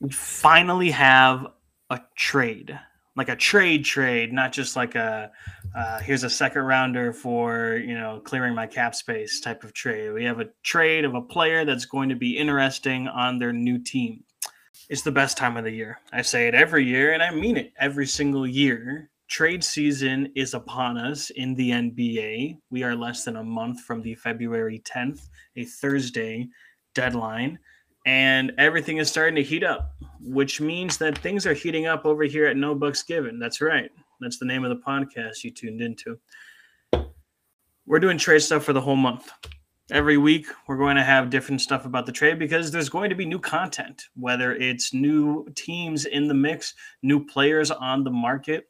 we finally have a trade, like a trade trade, not just like a uh, here's a second rounder for you know clearing my cap space type of trade. We have a trade of a player that's going to be interesting on their new team. It's the best time of the year. I say it every year, and I mean it every single year. Trade season is upon us in the NBA. We are less than a month from the February 10th, a Thursday deadline and everything is starting to heat up, which means that things are heating up over here at No Bucks Given. That's right. That's the name of the podcast you tuned into. We're doing trade stuff for the whole month. Every week, we're going to have different stuff about the trade because there's going to be new content, whether it's new teams in the mix, new players on the market,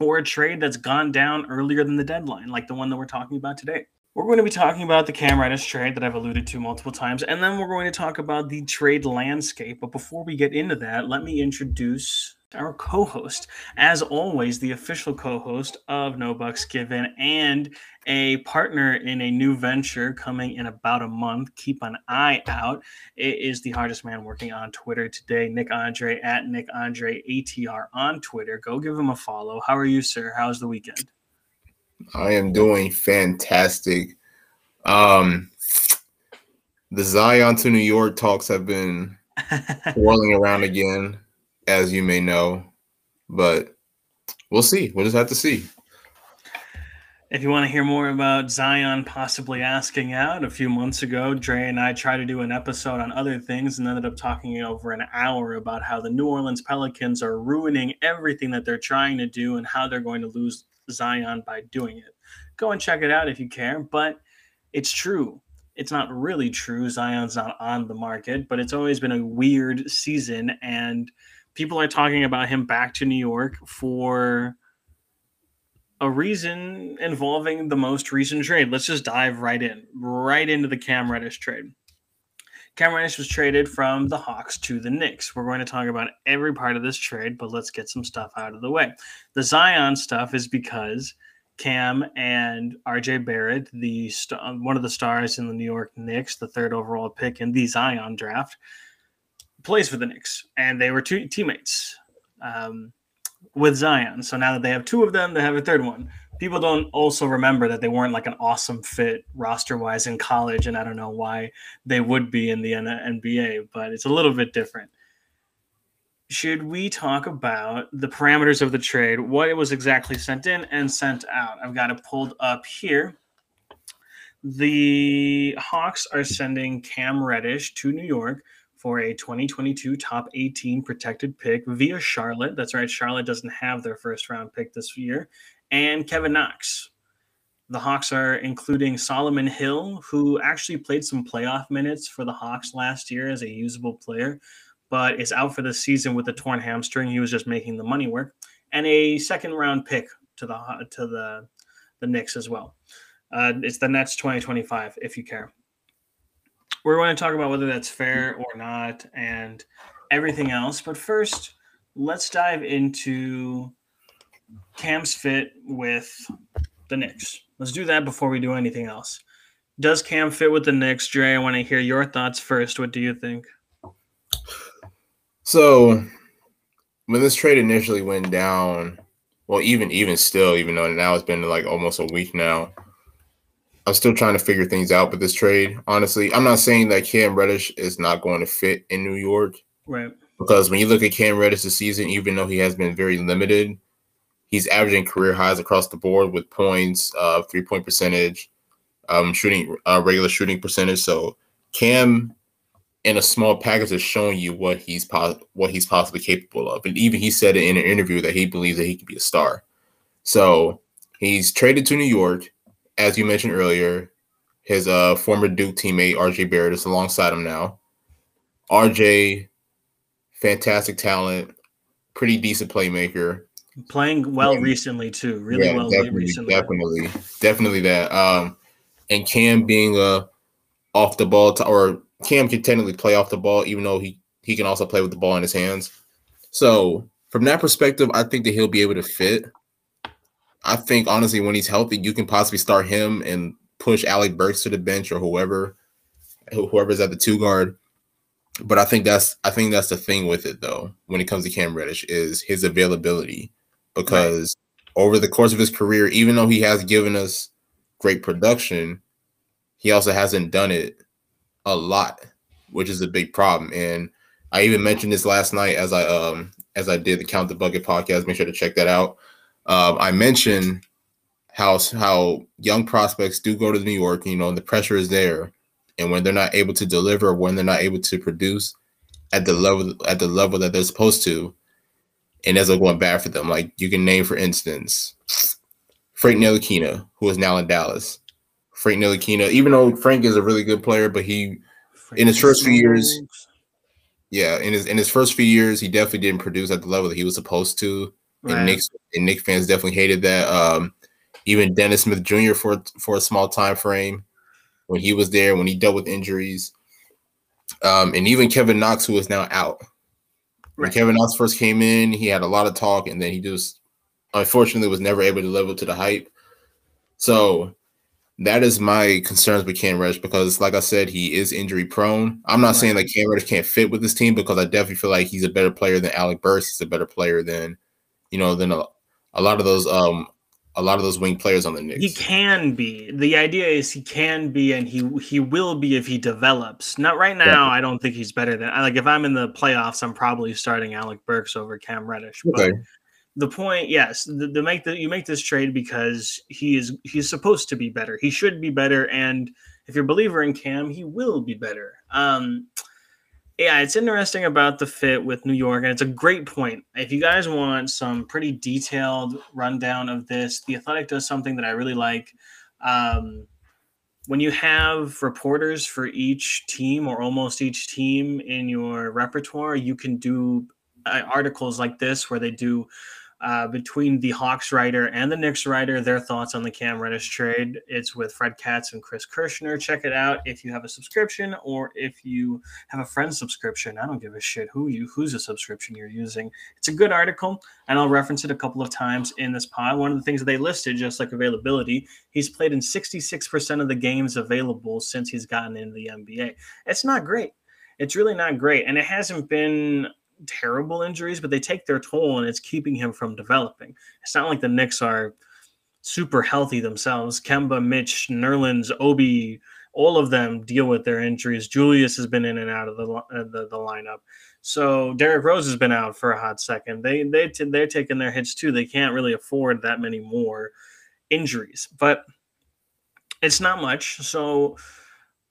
or a trade that's gone down earlier than the deadline, like the one that we're talking about today. We're going to be talking about the Cam Reddish trade that I've alluded to multiple times, and then we're going to talk about the trade landscape. But before we get into that, let me introduce our co-host, as always, the official co-host of No Bucks Given and a partner in a new venture coming in about a month. Keep an eye out. It is the hardest man working on Twitter today, Nick Andre at Nick Andre ATR on Twitter. Go give him a follow. How are you, sir? How's the weekend? I am doing fantastic. Um, the Zion to New York talks have been whirling around again, as you may know, but we'll see. We'll just have to see. If you want to hear more about Zion possibly asking out, a few months ago, Dre and I tried to do an episode on other things and ended up talking over an hour about how the New Orleans Pelicans are ruining everything that they're trying to do and how they're going to lose Zion by doing it. Go and check it out if you care, but it's true. It's not really true. Zion's not on the market, but it's always been a weird season, and people are talking about him back to New York for a reason involving the most recent trade. Let's just dive right in, right into the Cam Reddish trade. Cam Reddish was traded from the Hawks to the Knicks. We're going to talk about every part of this trade, but let's get some stuff out of the way. The Zion stuff is because Cam and RJ Barrett, the st- one of the stars in the New York Knicks, the third overall pick in the Zion draft, plays for the Knicks, and they were two teammates um, with Zion. So now that they have two of them, they have a third one people don't also remember that they weren't like an awesome fit roster wise in college, and I don't know why they would be in the NBA, but it's a little bit different. Should we talk about the parameters of the trade, what it was exactly sent in and sent out? I've got it pulled up here. The Hawks are sending Cam Reddish to New York for a 2022 top 18 protected pick via Charlotte. That's right, Charlotte doesn't have their first round pick this year and Kevin Knox. The Hawks are including Solomon Hill, who actually played some playoff minutes for the Hawks last year as a usable player, but is out for the season with a torn hamstring. He was just making the money work, and a second round pick to the to the the Knicks as well. Uh, it's the Nets 2025, if you care. We're going to talk about whether that's fair or not, and everything else. But first, let's dive into Cam's fit with the Knicks. Let's do that before we do anything else. Does Cam fit with the Knicks, Dre? I want to hear your thoughts first. What do you think? So, when this trade initially went down, well, even even still, even though now it's been like almost a week now, I'm still trying to figure things out with this trade. Honestly, I'm not saying that Cam Reddish is not going to fit in New York, right? Because when you look at Cam Reddish this season, even though he has been very limited, he's averaging career highs across the board with points, uh, three point percentage, um, shooting, uh, regular shooting percentage. So Cam, in a small package, is showing you what he's what he's possibly capable of. And even he said in an interview that he believes that he can be a star. So he's traded to New York, as you mentioned earlier. His uh, former Duke teammate RJ Barrett is alongside him now. RJ, fantastic talent, pretty decent playmaker playing well yeah. recently too. Really yeah, well definitely, recently. Definitely, definitely that. Um, and Cam being a off the ball, or Cam can technically play off the ball, even though he he can also play with the ball in his hands. So from that perspective, I think that he'll be able to fit. I think honestly, when he's healthy, you can possibly start him and push Alec Burks to the bench or whoever, whoever's at the two guard. but I think that's I think that's the thing with it though. When it comes to Cam Reddish, is his availability because right. over the course of his career, even though he has given us great production, he also hasn't done it a lot, which is a big problem. And I even mentioned this last night as I um as I did the Count the Bucket podcast. Make sure to check that out. Um, I mentioned how how young prospects do go to New York. You know, the pressure is there, and when they're not able to deliver, when they're not able to produce at the level at the level that they're supposed to, and as they're going bad for them. Like you can name, for instance, Frank Ntilikina, who is now in Dallas. Frank Ntilikina, even though Frank is a really good player, but he Frank in his first few years, yeah, in his in his first few years, he definitely didn't produce at the level that he was supposed to. Right. And Nick and Knick fans definitely hated that. Um, even Dennis Smith Jr. for for a small time frame when he was there, when he dealt with injuries, um, and even Kevin Knox, who is now out. When Kevin Knox first came in, he had a lot of talk, and then he just unfortunately was never able to live up to the hype. So that is my concerns with Cam Reddish because, like I said, he is injury prone. I'm not right. saying that Cam Reddish can't fit with this team because I definitely feel like he's a better player than Alec Burks. He's a better player than, you know, than a, a lot of those um a lot of those wing players on the Knicks. He can be. The idea is he can be, and he he will be if he develops. Not right now. I don't think he's better than. Like if I'm in the playoffs, I'm probably starting Alec Burks over Cam Reddish. Okay. But the point, yes, the, the make the you make this trade because he is he's supposed to be better. He should be better, and if you're a believer in Cam, he will be better. Um, yeah, it's interesting about the fit with New York, and it's a great point. If you guys want some pretty detailed rundown of this, The Athletic does something that I really like. Um, when you have reporters for each team or almost each team in your repertoire, you can do uh, articles like this where they do uh, between the Hawks writer and the Knicks writer, their thoughts on the Cam Reddish trade. It's with Fred Katz and Chris Kirschner. Check it out if you have a subscription or if you have a friend subscription. I don't give a shit who you who's a subscription you're using. It's a good article, and I'll reference it a couple of times in this pod. One of the things that they listed, just like availability, he's played in 66% of the games available since he's gotten into the NBA. It's not great. It's really not great, and it hasn't been terrible injuries, but they take their toll and it's keeping him from developing. It's not like the Knicks are super healthy themselves. Kemba, Mitch, Nerlens, Obi, all of them deal with their injuries. Julius has been in and out of the uh, the, the lineup. So Derrick Rose has been out for a hot second. They they they're taking their hits too. They can't really afford that many more injuries, but it's not much. So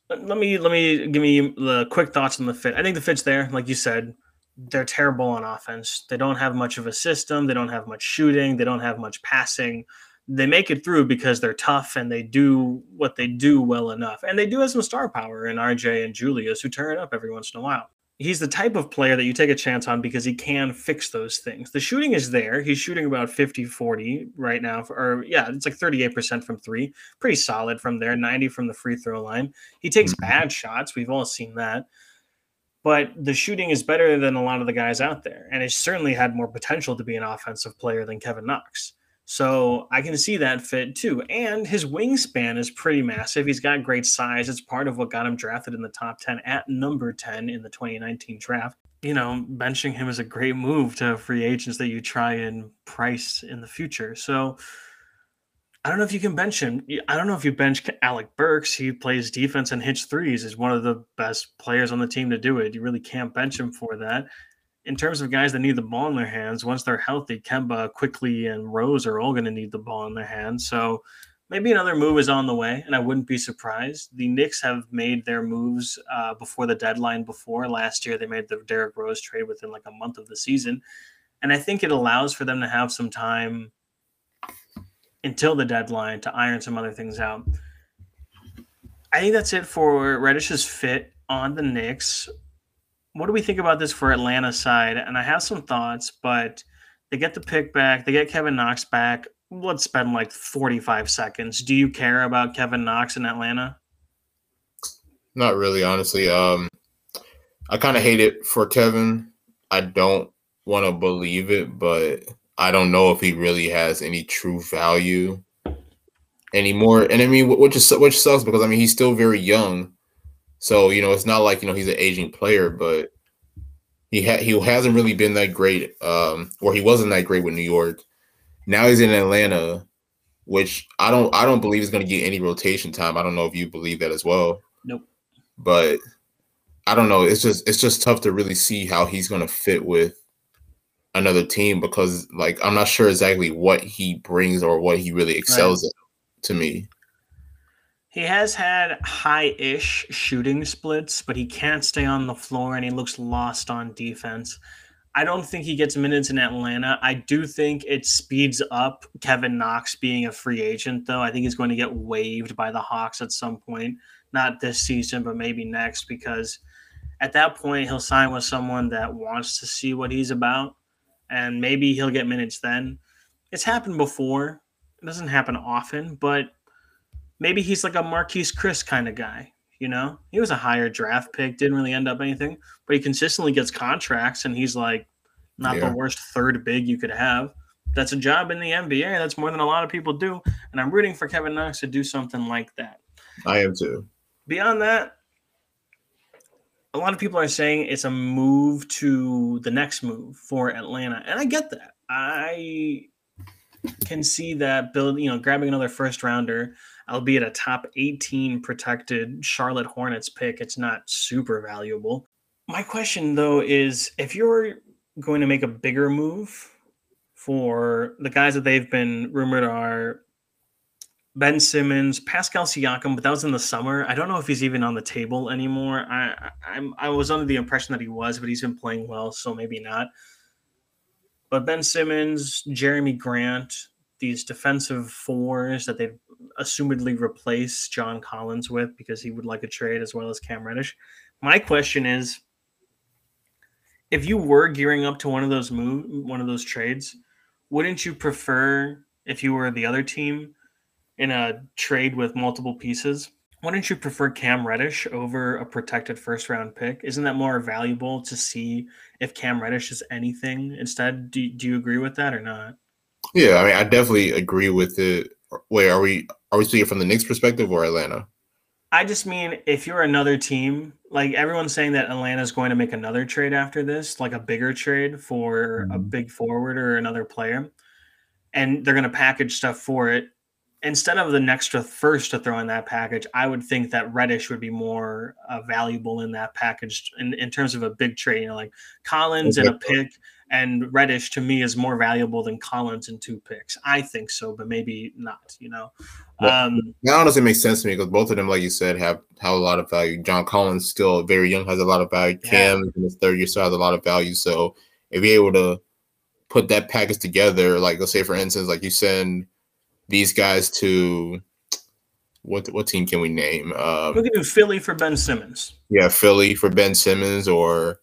let me let me give me the quick thoughts on the fit. I think the fit's there, like you said they're terrible on offense. They don't have much of a system. They don't have much shooting. They don't have much passing. They make it through because they're tough and they do what they do well enough. And they do have some star power in RJ and Julius who turn it up every once in a while. He's the type of player that you take a chance on because he can fix those things. The shooting is there. He's shooting about 50 40 right now, or yeah, it's like 38% from three. Pretty solid from there, 90 from the free throw line. He takes mm-hmm. bad shots. We've all seen that but the shooting is better than a lot of the guys out there. And it certainly had more potential to be an offensive player than Kevin Knox. So I can see that fit too. And his wingspan is pretty massive. He's got great size. It's part of what got him drafted in the top 10 at number 10 in the 2019 draft. You know, benching him is a great move to free agents that you try and price in the future. So I don't know if you can bench him. I don't know if you bench Alec Burks. He plays defense and hits threes. Is one of the best players on the team to do it. You really can't bench him for that. In terms of guys that need the ball in their hands, once they're healthy, Kemba, Quickley, and Rose are all going to need the ball in their hands. So maybe another move is on the way, and I wouldn't be surprised. The Knicks have made their moves uh, before the deadline. Before last year, they made the Derrick Rose trade within like a month of the season, and I think it allows for them to have some time until the deadline to iron some other things out. I think that's it for Reddish's fit on the Knicks. What do we think about this for Atlanta side? And I have some thoughts, but they get the pick back, they get Kevin Knox back. Let's spend like 45 seconds. Do you care about Kevin Knox in Atlanta? Not really, honestly. Um, I kind of hate it for Kevin. I don't want to believe it, but I don't know if he really has any true value anymore. And I mean, which is which sucks because I mean he's still very young, So you know, it's not like you know he's an aging player, but he ha- he hasn't really been that great, um, or he wasn't that great with New York. Now he's in Atlanta, which I don't I don't believe is going to get any rotation time. I don't know if you believe that as well. Nope. But I don't know. It's just it's just tough to really see how he's going to fit with another team because like I'm not sure exactly what he brings or what he really excels right. at to me. He has had high-ish shooting splits, but he can't stay on the floor and he looks lost on defense. I don't think he gets minutes in Atlanta. I do think it speeds up Kevin Knox being a free agent, though. I think he's going to get waived by the Hawks at some point. Not this season, but maybe next, because at that point, he'll sign with someone that wants to see what he's about. And maybe he'll get minutes then. It's happened before. It doesn't happen often, but maybe he's like a Marquese Chriss kind of guy. You know, he was a higher draft pick, didn't really end up anything, but he consistently gets contracts, and he's like not yeah. the worst third big you could have. That's a job in the NBA. That's more than a lot of people do, and I'm rooting for Kevin Knox to do something like that. I am too. Beyond that, a lot of people are saying it's a move to the next move for Atlanta, and I get that. I can see that build, you know, grabbing another first rounder albeit a top 18 protected Charlotte Hornets pick, it's not super valuable. My question though is if you're going to make a bigger move for the guys that they've been rumored are Ben Simmons, Pascal Siakam, but that was in the summer. I don't know if he's even on the table anymore. I I'm I was under the impression that he was, but he's been playing well, so maybe not. But Ben Simmons, Jerami Grant, these defensive fours that they've assumedly replace John Collins with because he would like a trade as well as Cam Reddish. My question is if you were gearing up to one of those move one of those trades, wouldn't you prefer if you were the other team in a trade with multiple pieces? Why don't you prefer Cam Reddish over a protected first round pick? Isn't that more valuable to see if Cam Reddish is anything instead? Do, do you agree with that or not? Yeah, I mean, I definitely agree with it. Wait, are we are we speaking from the Knicks perspective or Atlanta? I just mean if you're another team, like everyone's saying that Atlanta's going to make another trade after this, like a bigger trade for mm-hmm. a big forward or another player, and they're going to package stuff for it. Instead of the extra first to throw in that package, I would think that Reddish would be more uh, valuable in that package in, in terms of a big trade. You know, like Collins okay. and a pick and Reddish to me is more valuable than Collins and two picks. I think so, but maybe not. You know, well, um, that honestly makes sense to me because both of them, like you said, have have a lot of value. John Collins still very young, has a lot of value. Yeah. Cam in his third year still has a lot of value. So if you're able to put that package together, like let's say for instance, like you send these guys to what what team can we name? Um, we can do Philly for Ben Simmons. Yeah, Philly for Ben Simmons or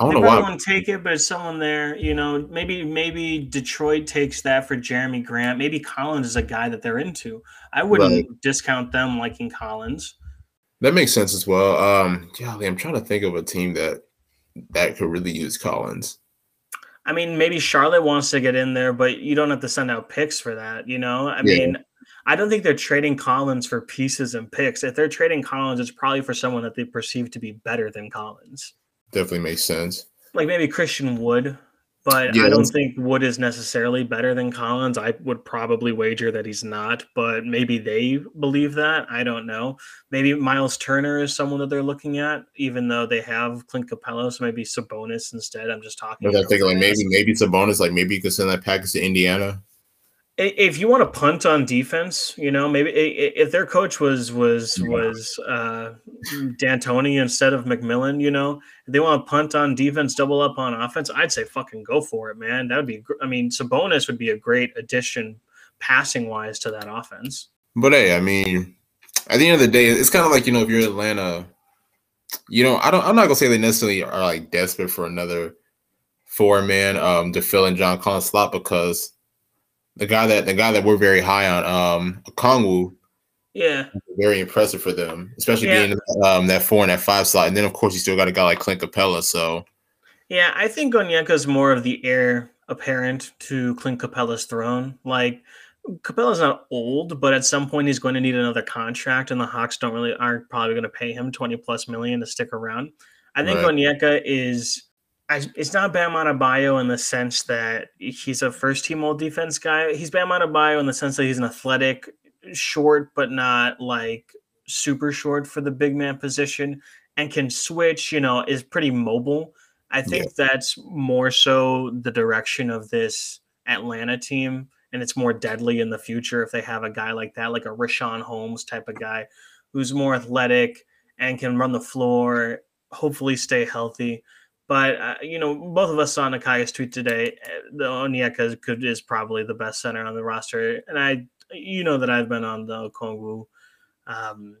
I don't know why. Wouldn't take it, but someone there, you know, maybe maybe Detroit takes that for Jerami Grant. Maybe Collins is a guy that they're into. I wouldn't right. discount them liking Collins. That makes sense as well. Um, golly, I'm trying to think of a team that that could really use Collins. I mean, maybe Charlotte wants to get in there, but you don't have to send out picks for that. You know, I yeah. mean, I don't think they're trading Collins for pieces and picks. If they're trading Collins, it's probably for someone that they perceive to be better than Collins definitely makes sense. Like maybe Christian Wood, but yeah, I don't think Wood is necessarily better than Collins. I would probably wager that he's not, but maybe they believe that. I don't know. Maybe Miles Turner is someone that they're looking at, even though they have Clint Capela, so maybe Sabonis instead. I'm just talking. I think like maybe maybe Sabonis, like maybe you could send that package to Indiana if you want to punt on defense, you know, maybe if their coach was was was uh, D'Antoni instead of McMillan, you know, if they want to punt on defense, double up on offense, I'd say fucking go for it, man. That would be. I mean, Sabonis would be a great addition, passing wise, to that offense. But hey, I mean, at the end of the day, it's kind of like you know, if you're Atlanta, you know, I don't. I'm not gonna say they necessarily are like desperate for another four man um to fill in John Collins' slot because the guy that the guy that we're very high on, um, Kongwu. Yeah, very impressive for them, especially yeah. being um, that four and that five slot. And then of course you still got a guy like Clint Capela. So yeah, I think Onyeka is more of the heir apparent to Clint Capela's throne. Like Capela's not old, but at some point he's going to need another contract, and the Hawks don't really aren't probably going to pay him twenty plus million to stick around. I think Right. Onyeka is. It's not Bam Adebayo in the sense that he's a first team all defense guy. He's Bam Adebayo in the sense that he's an athletic, short but not like super short for the big man position, and can switch. You know, is pretty mobile. I think that's more so the direction of this Atlanta team, and it's more deadly in the future if they have a guy like that, like a Richaun Holmes type of guy, who's more athletic and can run the floor, hopefully stay healthy. But uh, you know, both of us saw Nakai's tweet today. uh, The Onyeka could is probably the best center on the roster, and I, you know, that I've been on the Okongwu um,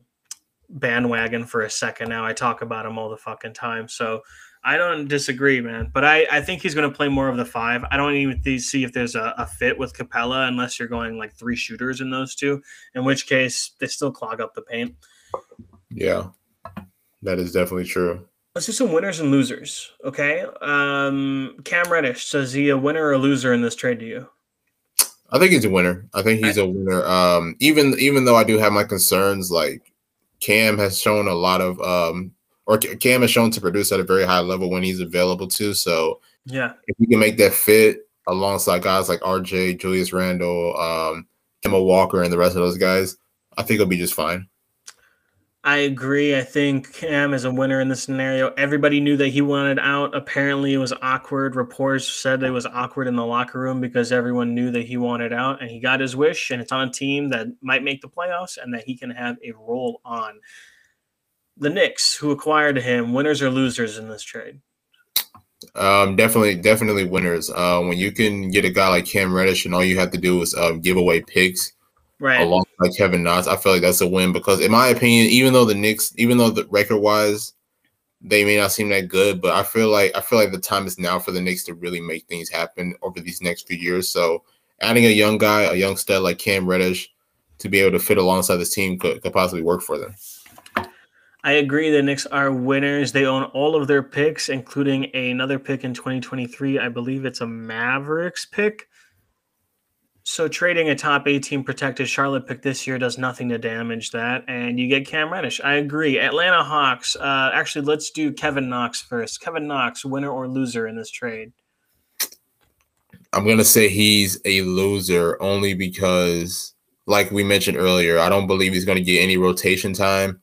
bandwagon for a second now. I talk about him all the fucking time, so I don't disagree, man. But I, I think he's going to play more of the five. I don't even th- see if there's a, a fit with Capela unless you're going like three shooters in those two, in which case they still clog up the paint. Yeah, that is definitely true. Let's do some winners and losers, okay? Um, Cam Reddish, is he a winner or a loser in this trade to you? I think he's a winner. I think he's a winner. Um, even even though I do have my concerns, like Cam has shown a lot of um, or Cam has shown to produce at a very high level when he's available to. So Yeah, if you can make that fit alongside guys like RJ, Julius Randle, um, Kemba Walker, and the rest of those guys, I think it'll be just fine. I agree. I think Cam is a winner in this scenario. Everybody knew that he wanted out. Apparently, it was awkward. Reports said it was awkward in the locker room because everyone knew that he wanted out, and he got his wish. And it's on a team that might make the playoffs, and that he can have a role on. The Knicks, who acquired him, winners or losers in this trade? Um, definitely, definitely winners. Uh, when you can get a guy like Cam Reddish, and all you have to do is um, give away picks Right. Alongside Kevin Knox, I feel like that's a win because, in my opinion, even though the Knicks, even though the record wise, they may not seem that good, but I feel like I feel like the time is now for the Knicks to really make things happen over these next few years. So, adding a young guy, a young stud like Cam Reddish, to be able to fit alongside this team could, could possibly work for them. I agree. The Knicks are winners. They own all of their picks, including another pick in 2023. I believe it's a Mavericks pick. So trading a top 18 protected Charlotte pick this year does nothing to damage that, and you get Cam Reddish. I agree. Atlanta Hawks. Uh, actually, let's do Kevin Knox first. Kevin Knox, winner or loser in this trade? I'm gonna say he's a loser only because, like we mentioned earlier, I don't believe he's gonna get any rotation time.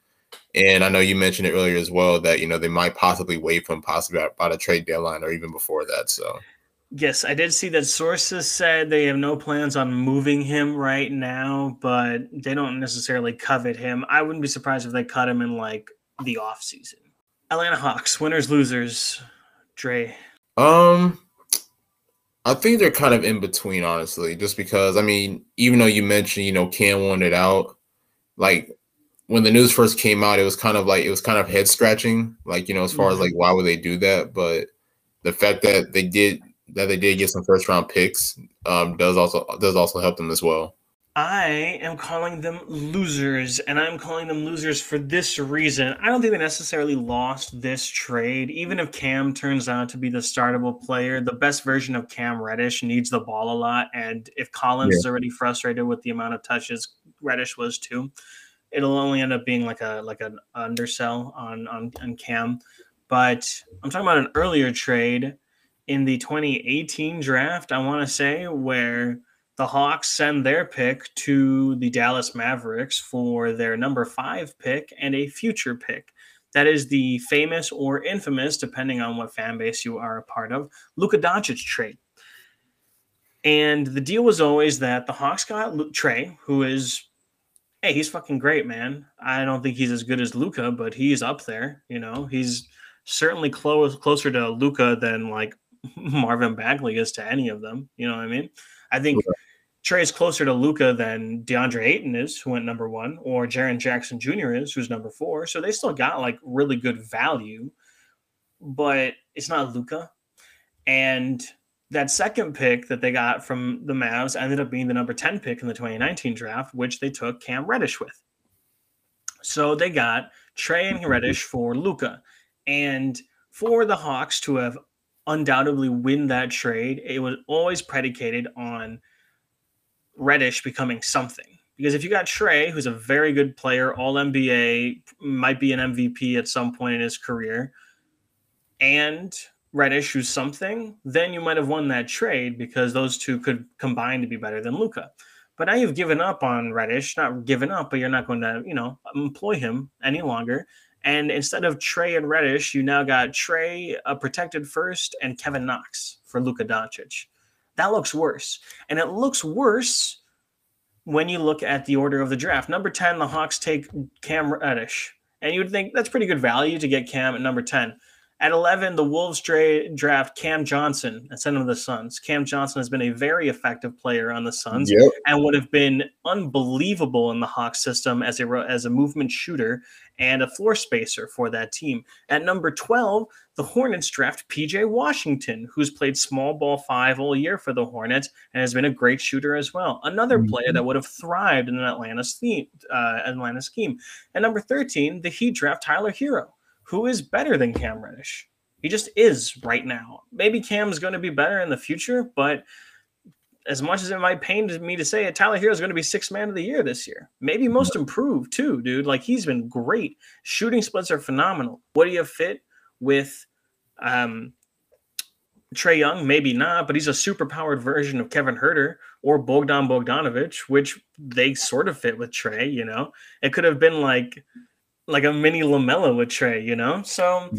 And I know you mentioned it earlier as well that you know they might possibly wait him possibly by the trade deadline or even before that. So Yes, I did see that sources said they have no plans on moving him right now, but they don't necessarily covet him. I wouldn't be surprised if they cut him in like the off season. Atlanta Hawks, winners, losers. Dre. Um, I think they're kind of in between, honestly, just because I mean, even though you mentioned, you know, Cam wanted out, like when the news first came out, it was kind of like it was kind of head scratching, like you know, as far as like why would they do that? But the fact that they did that they did get some first round picks um, does also does also help them as well. I am calling them losers, and I'm calling them losers for this reason. I don't think they necessarily lost this trade. Even if Cam turns out to be the startable player, the best version of Cam Reddish needs the ball a lot. And if Collins is already frustrated with the amount of touches Reddish was too, it'll only end up being like a like an undersell on on, on Cam. But I'm talking about an earlier trade in the 2018 draft, I want to say, where the Hawks send their pick to the Dallas Mavericks for their number five pick and a future pick. That is the famous or infamous, depending on what fan base you are a part of, Luka Doncic trade. And the deal was always that the Hawks got Lu- Trey, who is, hey, he's fucking great, man. I don't think he's as good as Luka, but he's up there. You know, he's certainly close closer to Luka than like Marvin Bagley is to any of them. You know what I mean? I think Trey is closer to Luka than DeAndre Ayton is, who went number one, or Jaren Jackson Jr. is, who's number four. So they still got like really good value, but it's not Luka. And that second pick that they got from the Mavs ended up being the number 10 pick in the 2019 draft, which they took Cam Reddish with. So they got Trey and Reddish for Luka. And for the Hawks to have undoubtedly win that trade, it was always predicated on Reddish becoming something. Because if you got Trey, who's a very good player, all NBA, might be an MVP at some point in his career, and Reddish, who's something, then you might have won that trade because those two could combine to be better than Luka. But now you've given up on Reddish, not given up, but you're not going to, you know, employ him any longer. And instead of Trey and Reddish, you now got Trey a protected first, and Kevin Knox for Luka Doncic. That looks worse. And it looks worse when you look at the order of the draft. Number 10, the Hawks take Cam Reddish. And you would think that's pretty good value to get Cam at number 10. At 11, the Wolves dra- draft Cam Johnson and send him to the Suns. Cam Johnson has been a very effective player on the Suns Yep. and would have been unbelievable in the Hawks system as a as a movement shooter and a floor spacer for that team. At number 12, the Hornets draft PJ Washington, who's played small ball five all year for the Hornets and has been a great shooter as well. Another player that would have thrived in an Atlanta scheme. Uh, Atlanta scheme. At number 13, the Heat draft Tyler Herro, who is better than Cam Reddish. He just is right now. Maybe Cam's going to be better in the future, but as much as it might pain me to say it, Tyler Herro is going to be six man of the year this year. Maybe most improved too, dude. Like he's been great. Shooting splits are phenomenal. What do you fit with um Trey Young? Maybe not, but he's a super powered version of Kevin Huerter or Bogdan Bogdanovich, which they sort of fit with Trey, you know. It could have been like like a mini LaMelo with Trey, you know. So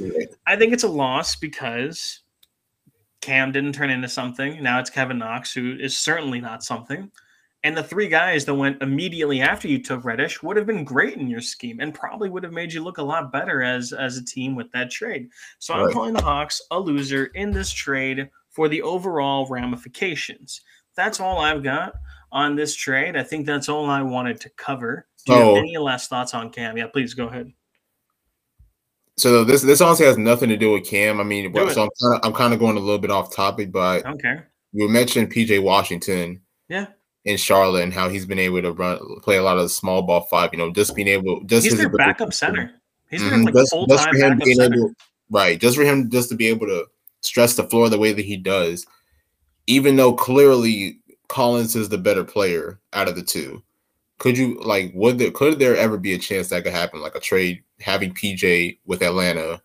I think it's a loss because Cam didn't turn into something. Now it's Kevin Knox, who is certainly not something. And the three guys that went immediately after you took Reddish would have been great in your scheme and probably would have made you look a lot better as as a team with that trade. So I'm calling the Hawks a loser in this trade for the overall ramifications. That's all I've got on this trade. I think that's all I wanted to cover. Do you So- have any last thoughts on Cam? Yeah, please go ahead. So this this honestly has nothing to do with Cam. I mean, Do so I'm kind of I'm kind of going a little bit off topic, but okay. you mentioned PJ Washington Yeah. in Charlotte and how he's been able to run play a lot of the small ball five. You know, just being able just He's his their backup center. He's their Mhm, like just, full just time for him backup being center. able, right? Just for him just to be able to stress the floor the way that he does, even though clearly Collins is the better player out of the two. Could you like would there could there ever be a chance that could happen, like a trade having PJ with Atlanta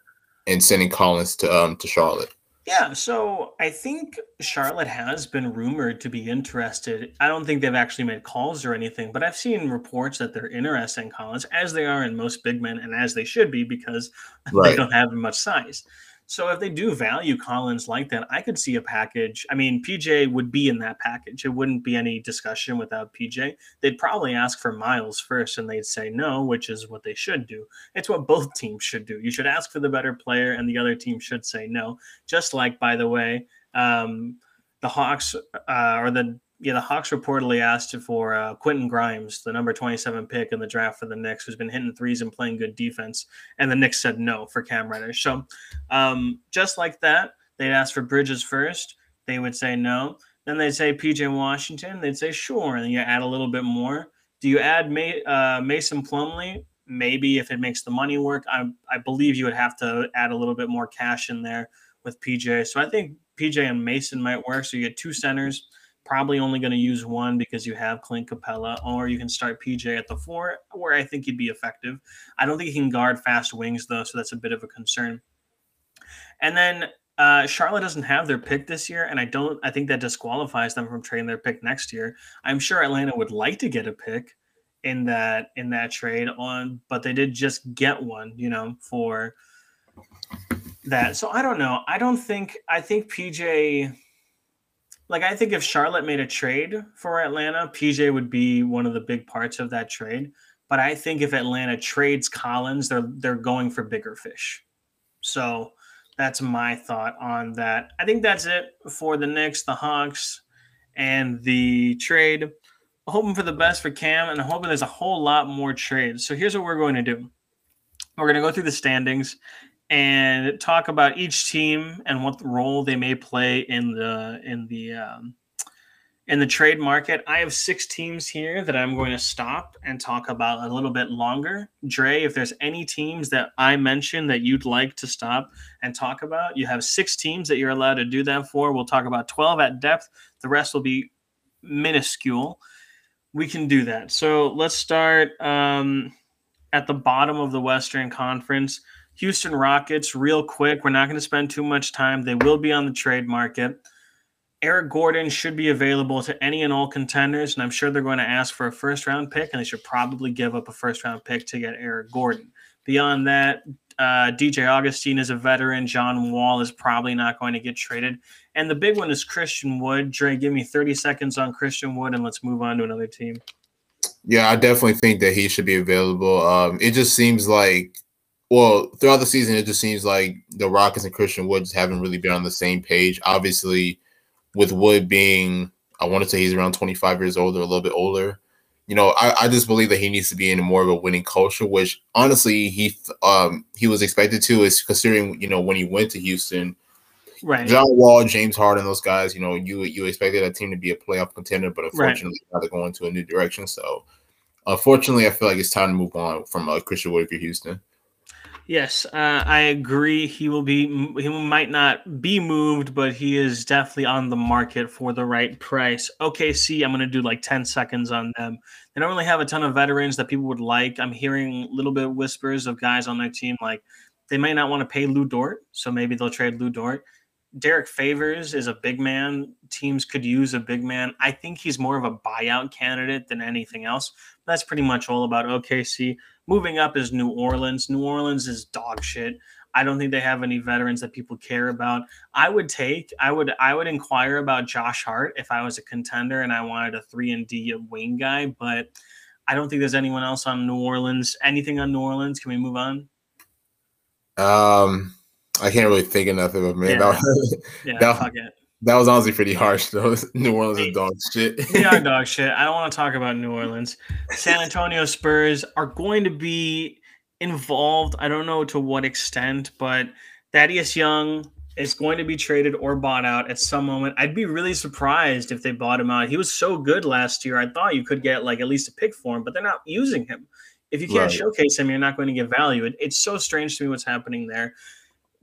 and sending Collins to um to Charlotte? Yeah, so I think Charlotte has been rumored to be interested. I don't think they've actually made calls or anything, but I've seen reports that they're interested in Collins, as they are in most big men, and as they should be because they don't have much size. So if they do value Collins like that, I could see a package. I mean, PJ would be in that package. It wouldn't be any discussion without PJ. They'd probably ask for Miles first, and they'd say no, which is what they should do. It's what both teams should do. You should ask for the better player, and the other team should say no. Just like, by the way, um, the Hawks uh, or the yeah the Hawks reportedly asked for uh, Quentin Grimes, the number twenty seven pick in the draft for the Knicks, who's been hitting threes and playing good defense, and the Knicks said no for Cam Reddish. So um, just like that, they'd ask for Bridges first. They would say no. Then they'd say PJ Washington. They'd say sure, and then you add a little bit more. Do you add Ma- uh, Mason Plumlee? Maybe if it makes the money work. I I believe you would have to add a little bit more cash in there with PJ. So I think PJ and Mason might work. So you get two centers. Probably only going to use one because you have Clint Capela, or you can start PJ at the four, where I think he'd be effective. I don't think he can guard fast wings though, so that's a bit of a concern. And then uh, Charlotte doesn't have their pick this year, and I don't. I think that disqualifies them from trading their pick next year. I'm sure Atlanta would like to get a pick in that in that trade on, but they did just get one, you know, for that. So I don't know. I don't think. I think PJ. Like I think if Charlotte made a trade for Atlanta, PJ would be one of the big parts of that trade. But I think if Atlanta trades Collins, they're they're going for bigger fish. So that's my thought on that. I think that's it for the Knicks, the Hawks, and the trade. Hoping for the best for Cam and hoping there's a whole lot more trades. So here's what we're going to do. We're going to go through the standings and talk about each team and what role they may play in the in the um, in the trade market. I have six teams here that I'm going to stop and talk about a little bit longer. Dre, if there's any teams that I mentioned that you'd like to stop and talk about, you have six teams that you're allowed to do that for. We'll talk about 12 at depth. The rest will be minuscule. We can do that. So let's start um, at the bottom of the Western Conference. Houston Rockets, real quick. We're not going to spend too much time. They will be on the trade market. Eric Gordon should be available to any and all contenders, and I'm sure they're going to ask for a first round pick, and they should probably give up a first round pick to get Eric Gordon. Beyond that, uh, DJ Augustin is a veteran. John Wall is probably not going to get traded. And the big one is Christian Wood. Dre, give me 30 seconds on Christian Wood, and let's move on to another team. Yeah, I definitely think that he should be available. Um, it just seems like, well, throughout the season, it just seems like the Rockets and Christian Woods haven't really been on the same page. Obviously, with Wood being, I want to say he's around 25 years old or a little bit older you know, I, I just believe that he needs to be in more of a winning culture, which honestly he um he was expected to, is considering you know when he went to Houston, right? John Wall, James Harden, those guys, you know, you you expected that team to be a playoff contender, but unfortunately, right. now they're going to a new direction. So, unfortunately, I feel like it's time to move on from uh, Christian Wood for Houston. Yes, uh, I agree. He will be. He might not be moved, but he is definitely on the market for the right price. OKC, I'm going to do like 10 seconds on them. They don't really have a ton of veterans that people would like. I'm hearing little bit whispers of guys on their team like they might not want to pay Lu Dort, so maybe they'll trade Lu Dort. Derrick Favors is a big man. Teams could use a big man. I think he's more of a buyout candidate than anything else. That's pretty much all about OKC. Moving up is New Orleans. New Orleans is dog shit. I don't think they have any veterans that people care about. I would take, I would, I would inquire about Josh Hart if I was a contender and I wanted a three and D wing guy, but I don't think there's anyone else on New Orleans. Anything on New Orleans? Can we move on? Um, I can't really think of nothing, but man, yeah, that, yeah, that, fuck it. That was honestly pretty harsh, though. New Orleans is dog shit. they are dog shit. I don't want to talk about New Orleans. San Antonio Spurs are going to be involved. I don't know to what extent, but Thaddeus Young is going to be traded or bought out at some moment. I'd be really surprised if they bought him out. He was so good last year. I thought you could get like at least a pick for him, but they're not using him. If you can't right. showcase him, you're not going to get value. It, it's so strange to me what's happening there.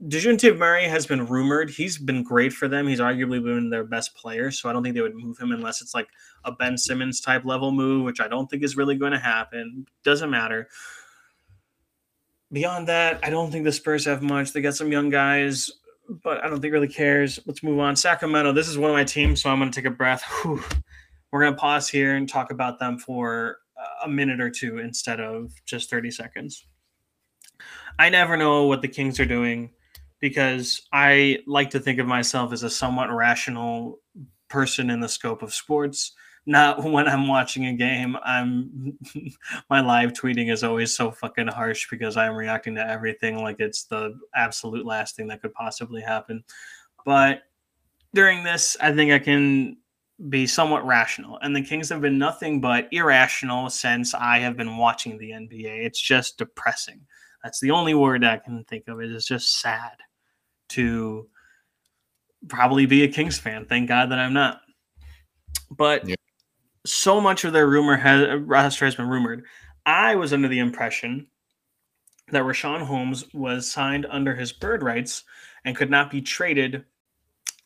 Dejounte Murray has been rumored. He's been great for them. He's arguably been their best player, so I don't think they would move him unless it's like a Ben Simmons type level move, which I don't think is really going to happen. Doesn't matter. Beyond that, I don't think the Spurs have much. They got some young guys, but I don't think really cares. Let's move on. Sacramento. This is one of my teams, so I'm going to take a breath. Whew. We're going to pause here and talk about them for uh, a minute or two instead of just 30 seconds. I never know what the Kings are doing because I like to think of myself as a somewhat rational person in the scope of sports. Not when I'm watching a game. I'm my live tweeting is always so fucking harsh because I'm reacting to everything like it's the absolute last thing that could possibly happen. But during this, I think I can be somewhat rational. And the Kings have been nothing but irrational since I have been watching the NBA. It's just depressing. That's the only word I can think of. It is just sad to probably be a Kings fan. Thank God that I'm not. But yeah. so much of their rumor has roster has been rumored. I was under the impression that Richaun Holmes was signed under his bird rights and could not be traded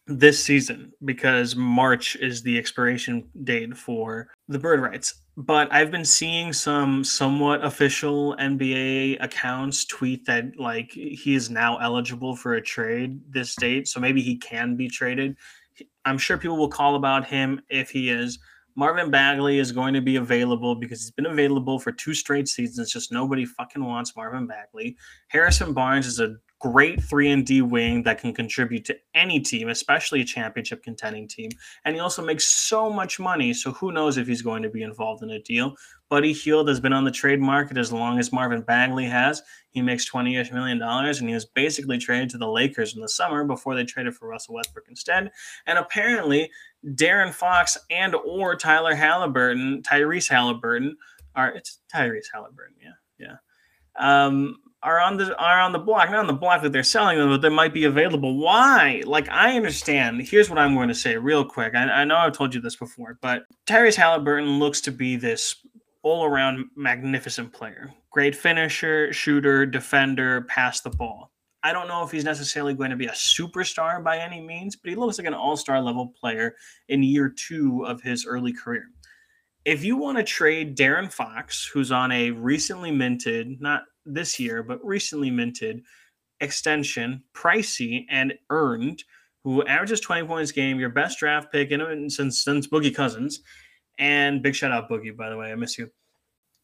this season because March is the expiration date for the bird rights. But I've been seeing some somewhat official NBA accounts tweet that like he is now eligible for a trade this date, so maybe he can be traded. I'm sure people will call about him if he is. Marvin Bagley is going to be available because he's been available for two straight seasons. Just nobody fucking wants Marvin Bagley. Harrison Barnes is a great 3 and D wing that can contribute to any team, especially a championship contending team. And he also makes so much money, so who knows if he's going to be involved in a deal. Buddy Hield has been on the trade market as long as Marvin Bagley has. He makes 20-ish million dollars and he was basically traded to the Lakers in the summer before they traded for Russell Westbrook instead. And apparently De'Aaron Fox and or Tyler Halliburton, Tyrese Halliburton are it's Tyrese Halliburton, yeah. Yeah. Um, are on the are on the block, not on the block that they're selling them, but they might be available. Why? Like I understand. Here's what I'm going to say real quick. I, I know I've told you this before, but Tyrese Halliburton looks to be this all-around magnificent player. Great finisher, shooter, defender, pass the ball. I don't know if he's necessarily going to be a superstar by any means, but he looks like an all-star level player in year two of his early career if you want to trade De'Aaron Fox, who's on a recently minted, not this year, but recently minted extension, pricey and earned, who averages 20 points a game, your best draft pick in since since Boogie Cousins, and big shout out Boogie, by the way, I miss you.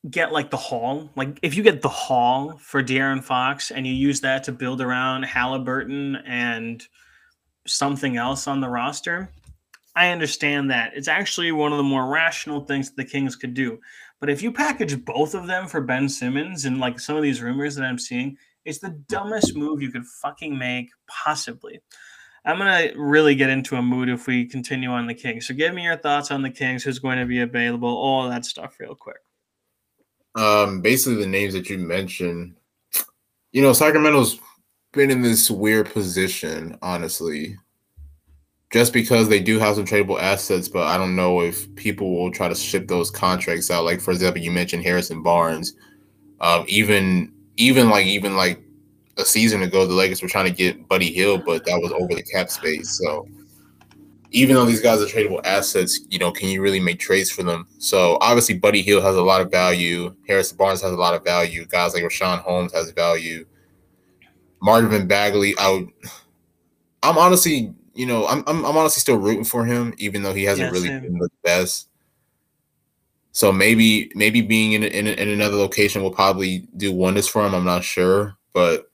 Get like the haul, like if you get the haul for De'Aaron Fox and you use that to build around Halliburton and something else on the roster, I understand that. It's actually one of the more rational things the Kings could do. But if you package both of them for Ben Simmons and like some of these rumors that I'm seeing, it's the dumbest move you could fucking make possibly. I'm gonna really get into a mood if we continue on the Kings. So give me your thoughts on the Kings, who's going to be available, all that stuff real quick. Um, basically the names that you mentioned, you know, Sacramento's been in this weird position, honestly just because they do have some tradable assets, but I don't know if people will try to ship those contracts out. Like for example, you mentioned Harrison Barnes. Um, even even like even like a season ago, the Lakers were trying to get Buddy Hield, but that was over the cap space. So even though these guys are tradable assets, you know, can you really make trades for them? So obviously, Buddy Hield has a lot of value. Harrison Barnes has a lot of value. Guys like Richaun Holmes has value. Marvin Bagley, I would. I'm honestly you know, I'm, I'm I'm honestly still rooting for him, even though he hasn't yeah, really same. been the best. So maybe maybe being in, in in another location will probably do wonders for him. I'm not sure, but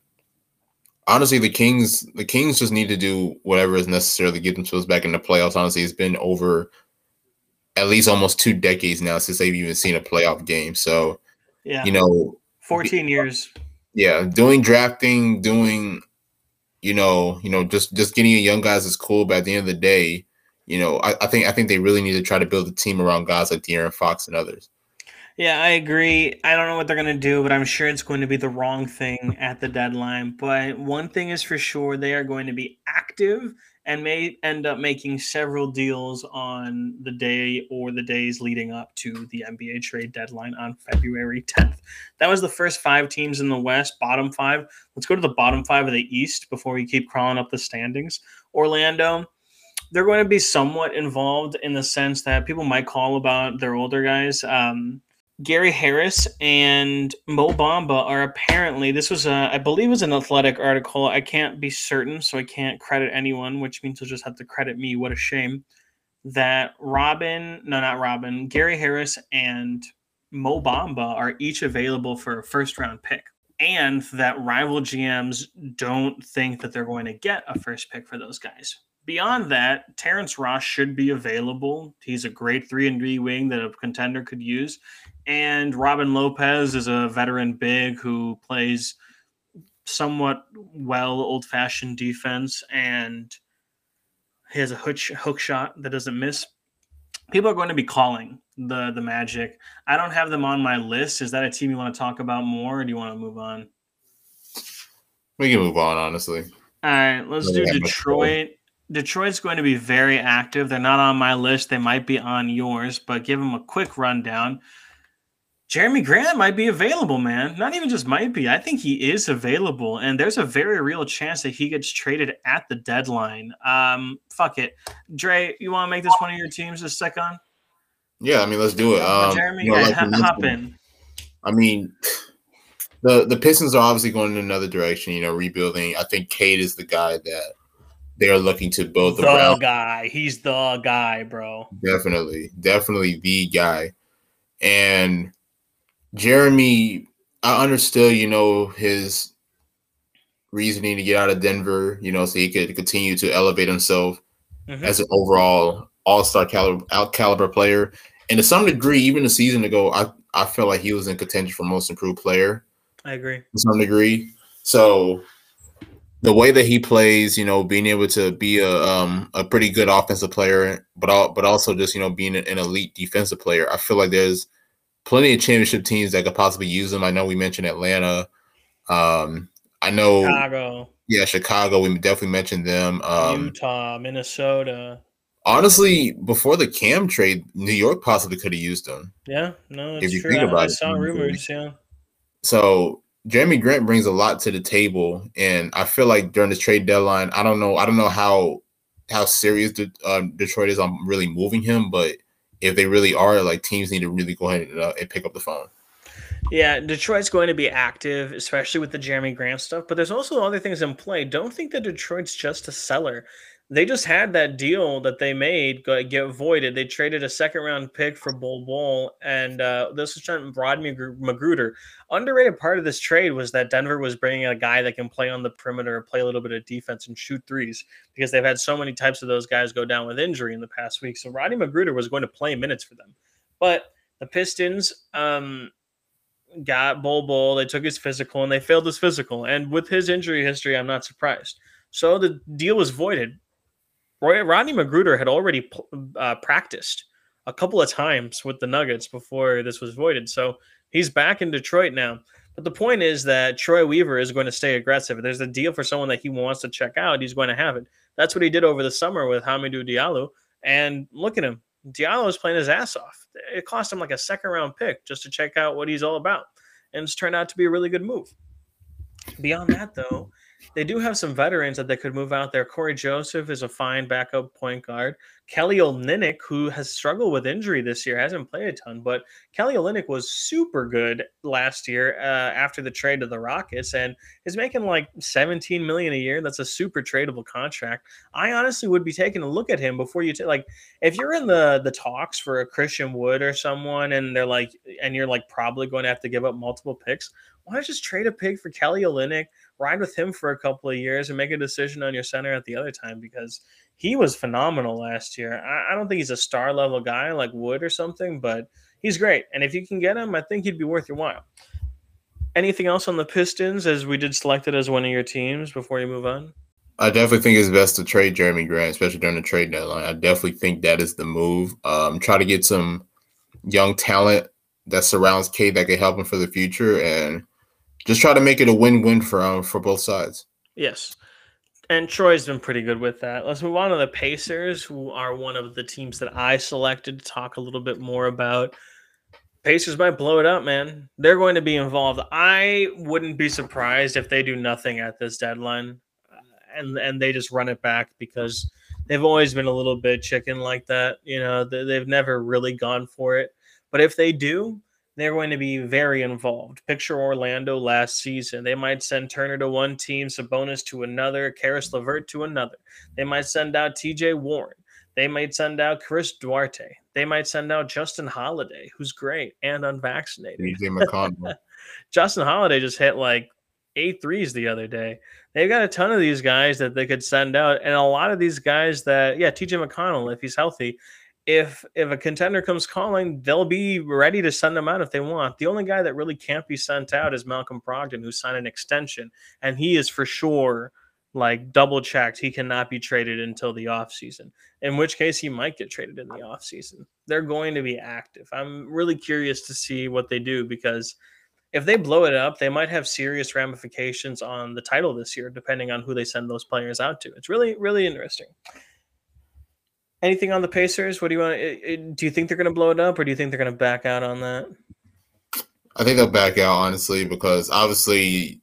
honestly, the Kings the Kings just need to do whatever is necessary to get themselves back in the playoffs. Honestly, it's been over at least almost two decades now since they've even seen a playoff game. So yeah, you know, 14 years. Yeah, doing drafting, doing you know, you know, just just getting young guys is cool, but at the end of the day, you know, I, I think I think they really need to try to build a team around guys like De'Aaron Fox and others. Yeah, I agree. I don't know what they're going to do, but I'm sure it's going to be the wrong thing at the deadline. But one thing is for sure, they are going to be active and may end up making several deals on the day or the days leading up to the NBA trade deadline on February 10th. That was the first five teams in the West, bottom five. Let's go to the bottom five of the East before we keep crawling up the standings. Orlando, they're going to be somewhat involved in the sense that people might call about their older guys. Um, Gary Harris and Mo Bamba are apparently this was a I believe it was an athletic article. I can't be certain, so I can't credit anyone, which means you'll just have to credit me. What a shame. That Robin, no, not Robin, Gary Harris and Mo Bamba are each available for a first round pick. And that rival GMs don't think that they're going to get a first pick for those guys. Beyond that, Terrence Ross should be available. He's a great three and D wing that a contender could use. And Robin Lopez is a veteran big who plays somewhat well old fashioned defense and he has a hook, hook shot that doesn't miss. People are going to be calling the the Magic. I don't have them on my list. Is that a team you want to talk about more, or do you want to move on? We can move on, honestly. All right, let's do Detroit. Detroit's going to be very active. They're not on my list. They might be on yours, but give them a quick rundown. Jerami Grant might be available, man. Not even just might be. I think he is available, and there's a very real chance that he gets traded at the deadline. Um, fuck it, Dre. You want to make this one of your teams this second? Yeah, I mean, let's do it. Um, Jerami, you know, like hop in. I mean, the the Pistons are obviously going in another direction. You know, rebuilding. I think Cade is the guy that they are looking to build the around. guy. He's the guy, bro. Definitely, definitely the guy. And Jerami, I understood, you know, his reasoning to get out of Denver, you know, so he could continue to elevate himself mm-hmm. as an overall all-star caliber caliber player. And to some degree, even a season ago, I, I felt like he was in contention for most improved player. I agree. To some degree. So the way that he plays, you know, being able to be a um, a pretty good offensive player, but all, but also just you know being an elite defensive player. I feel like there's plenty of championship teams that could possibly use him. I know we mentioned Atlanta. Um, I know Chicago. Yeah, Chicago. We definitely mentioned them. Um, Utah, Minnesota. Honestly, before the Cam trade, New York possibly could have used him. Yeah, no, if you true. think about I, it, I saw rumors. Yeah. So Jerami Grant brings a lot to the table, and I feel like during the trade deadline, I don't know, I don't know how how serious the, uh, Detroit is on really moving him, but if they really are, like teams need to really go ahead and, uh, and pick up the phone. Yeah, Detroit's going to be active, especially with the Jerami Grant stuff. But there's also other things in play. Don't think that Detroit's just a seller they just had that deal that they made get voided. They traded a second round pick for Bol Bol, and uh, this was trying Rodney McGruder. Underrated part of this trade was that Denver was bringing a guy that can play on the perimeter, play a little bit of defense, and shoot threes because they've had so many types of those guys go down with injury in the past week. So Rodney McGruder was going to play minutes for them, but the Pistons um, got Bol Bol. They took his physical and they failed his physical, and with his injury history, I'm not surprised. So the deal was voided Roy, Rodney McGruder had already uh, practiced a couple of times with the Nuggets before this was voided. So he's back in Detroit now. But the point is that Troy Weaver is going to stay aggressive. If there's a deal for someone that he wants to check out, he's going to have it. That's what he did over the summer with Hamidou Diallo. And look at him. Diallo is playing his ass off. It cost him like a second round pick just to check out what he's all about. And it's turned out to be a really good move. Beyond that, though, they do have some veterans that they could move out there. Cory Joseph is a fine backup point guard. Kelly Olynyk, who has struggled with injury this year, hasn't played a ton, but Kelly Olynyk was super good last year uh, after the trade to the Rockets, and is making like 17 million a year. That's a super tradable contract. I honestly would be taking a look at him before you take like if you're in the the talks for a Christian Wood or someone, and they're like, and you're like probably going to have to give up multiple picks. Why not just trade a pick for Kelly Olynyk? Ride with him for a couple of years and make a decision on your center at the other time because he was phenomenal last year. I, I, don't think he's a star level guy like Wood or something, but he's great. And if you can get him, I think he'd be worth your while. Anything else on the Pistons as we did select it as one of your teams before you move on? I definitely think it's best to trade Jerami Grant, especially during the trade deadline. I definitely think that is the move. Um, try to get some young talent that surrounds Cade that can help him for the future and just try to make it a win-win for um, for both sides. Yes. And Troy's been pretty good with that. Let's move on to the Pacers, who are one of the teams that I selected to talk a little bit more about. Pacers might blow it up, man. They're going to be involved. I wouldn't be surprised if they do nothing at this deadline, uh, and and they just run it back because they've always been a little bit chicken like that. You know, they've never really gone for it. But if they do, they're going to be very involved. Picture Orlando last season. They might send Turner to one team, Sabonis to another, Caris LeVert to another. They might send out TJ Warren. They might send out Chris Duarte. They might send out Justin Holiday, who's great and unvaccinated. Justin Holiday just hit like eight threes the other day. They've got a ton of these guys that they could send out, and a lot of these guys that, yeah, TJ McConnell, if he's healthy, if if a contender comes calling, they'll be ready to send them out if they want. The only guy that really can't be sent out is Malcolm Brogdon, who signed an extension, and he is for sure like double checked. He cannot be traded until the offseason, in which case he might get traded in the offseason. They're going to be active. I'm really curious to see what they do because if they blow it up, they might have serious ramifications on the title this year, depending on who they send those players out to. It's really, really interesting. Anything on the Pacers? What do you want? Do you think they're going to blow it up, or do you think they're going to back out on that? I think they'll back out honestly because obviously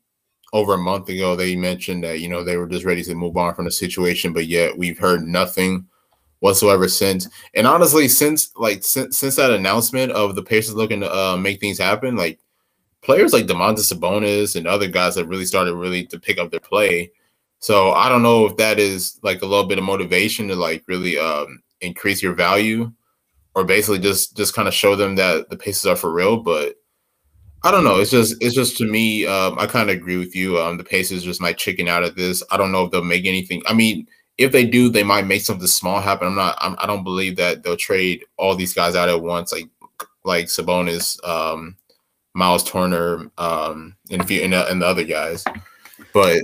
over a month ago they mentioned that you know they were just ready to move on from the situation, but yet we've heard nothing whatsoever since. And honestly, since like since, since that announcement of the Pacers looking to uh, make things happen, like players like Domantas Sabonis and other guys have really started really to pick up their play. So I don't know if that is like a little bit of motivation to like really um, increase your value, or basically just just kind of show them that the Pacers are for real. But I don't know. It's just it's just to me. Um, I kind of agree with you. Um, the Pacers just might chicken out at this. I don't know if they'll make anything. I mean, if they do, they might make something small happen. I'm not. I'm, I do not believe that they'll trade all these guys out at once, like like Sabonis, um, Miles Turner, um, and few and, and the other guys. But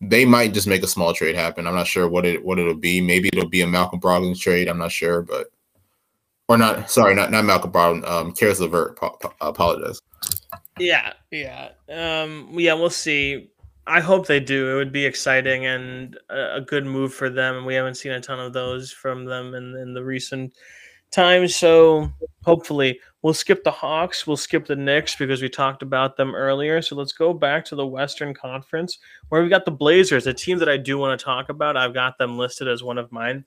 they might just make a small trade happen. I'm not sure what it what it'll be. Maybe it'll be a Malcolm Brogdon trade. I'm not sure, but or not. Sorry, not not Malcolm Brogdon. Um, Caris LeVert. apologize. Yeah, yeah, um, yeah. We'll see. I hope they do. It would be exciting and a, a good move for them. And we haven't seen a ton of those from them in, in the recent times. So hopefully, We'll skip the Hawks. We'll skip the Knicks because we talked about them earlier. So let's go back to the Western Conference where we've got the Blazers, a team that I do want to talk about. I've got them listed as one of mine.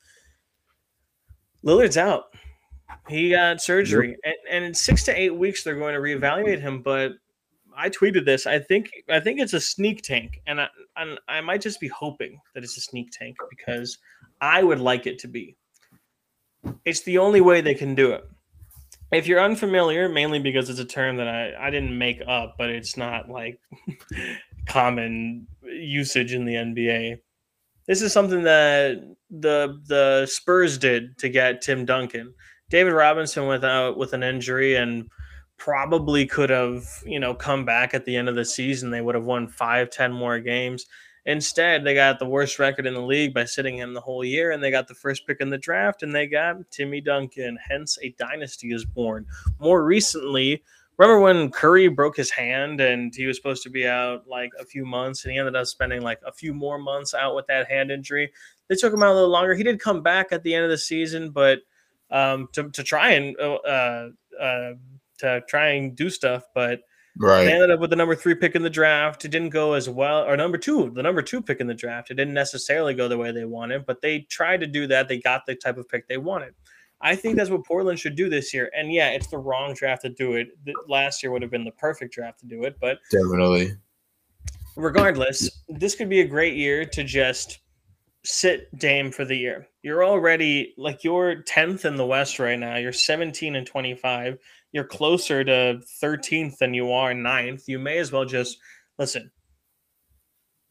Lillard's out. He got surgery, and, and in six to eight weeks they're going to reevaluate him. But I tweeted this. I think I think it's a sneak tank, and I, and I might just be hoping that it's a sneak tank because I would like it to be. It's the only way they can do it. If you're unfamiliar, mainly because it's a term that I, I didn't make up, but it's not like common usage in the NBA. This is something that the the Spurs did to get Tim Duncan. David Robinson without with an injury and probably could have, you know, come back at the end of the season. They would have won five, ten more games. Instead, they got the worst record in the league by sitting him the whole year, and they got the first pick in the draft, and they got Timmy Duncan. Hence, a dynasty is born. More recently, remember when Curry broke his hand and he was supposed to be out like a few months, and he ended up spending like a few more months out with that hand injury. They took him out a little longer. He did come back at the end of the season, but um, to to try and uh, uh, to try and do stuff, but Right. they ended up with the number three pick in the draft. It didn't go as well, or number two, the number two pick in the draft. It didn't necessarily go the way they wanted, but they tried to do that. They got the type of pick they wanted. I think that's what Portland should do this year. And yeah, it's the wrong draft to do it. Last year would have been the perfect draft to do it, but Definitely. regardless, this could be a great year to just sit Dame for the year. You're already like you're 10th in the West right now. You're 17 and 25. You're closer to 13th than you are 9th. You may as well just listen.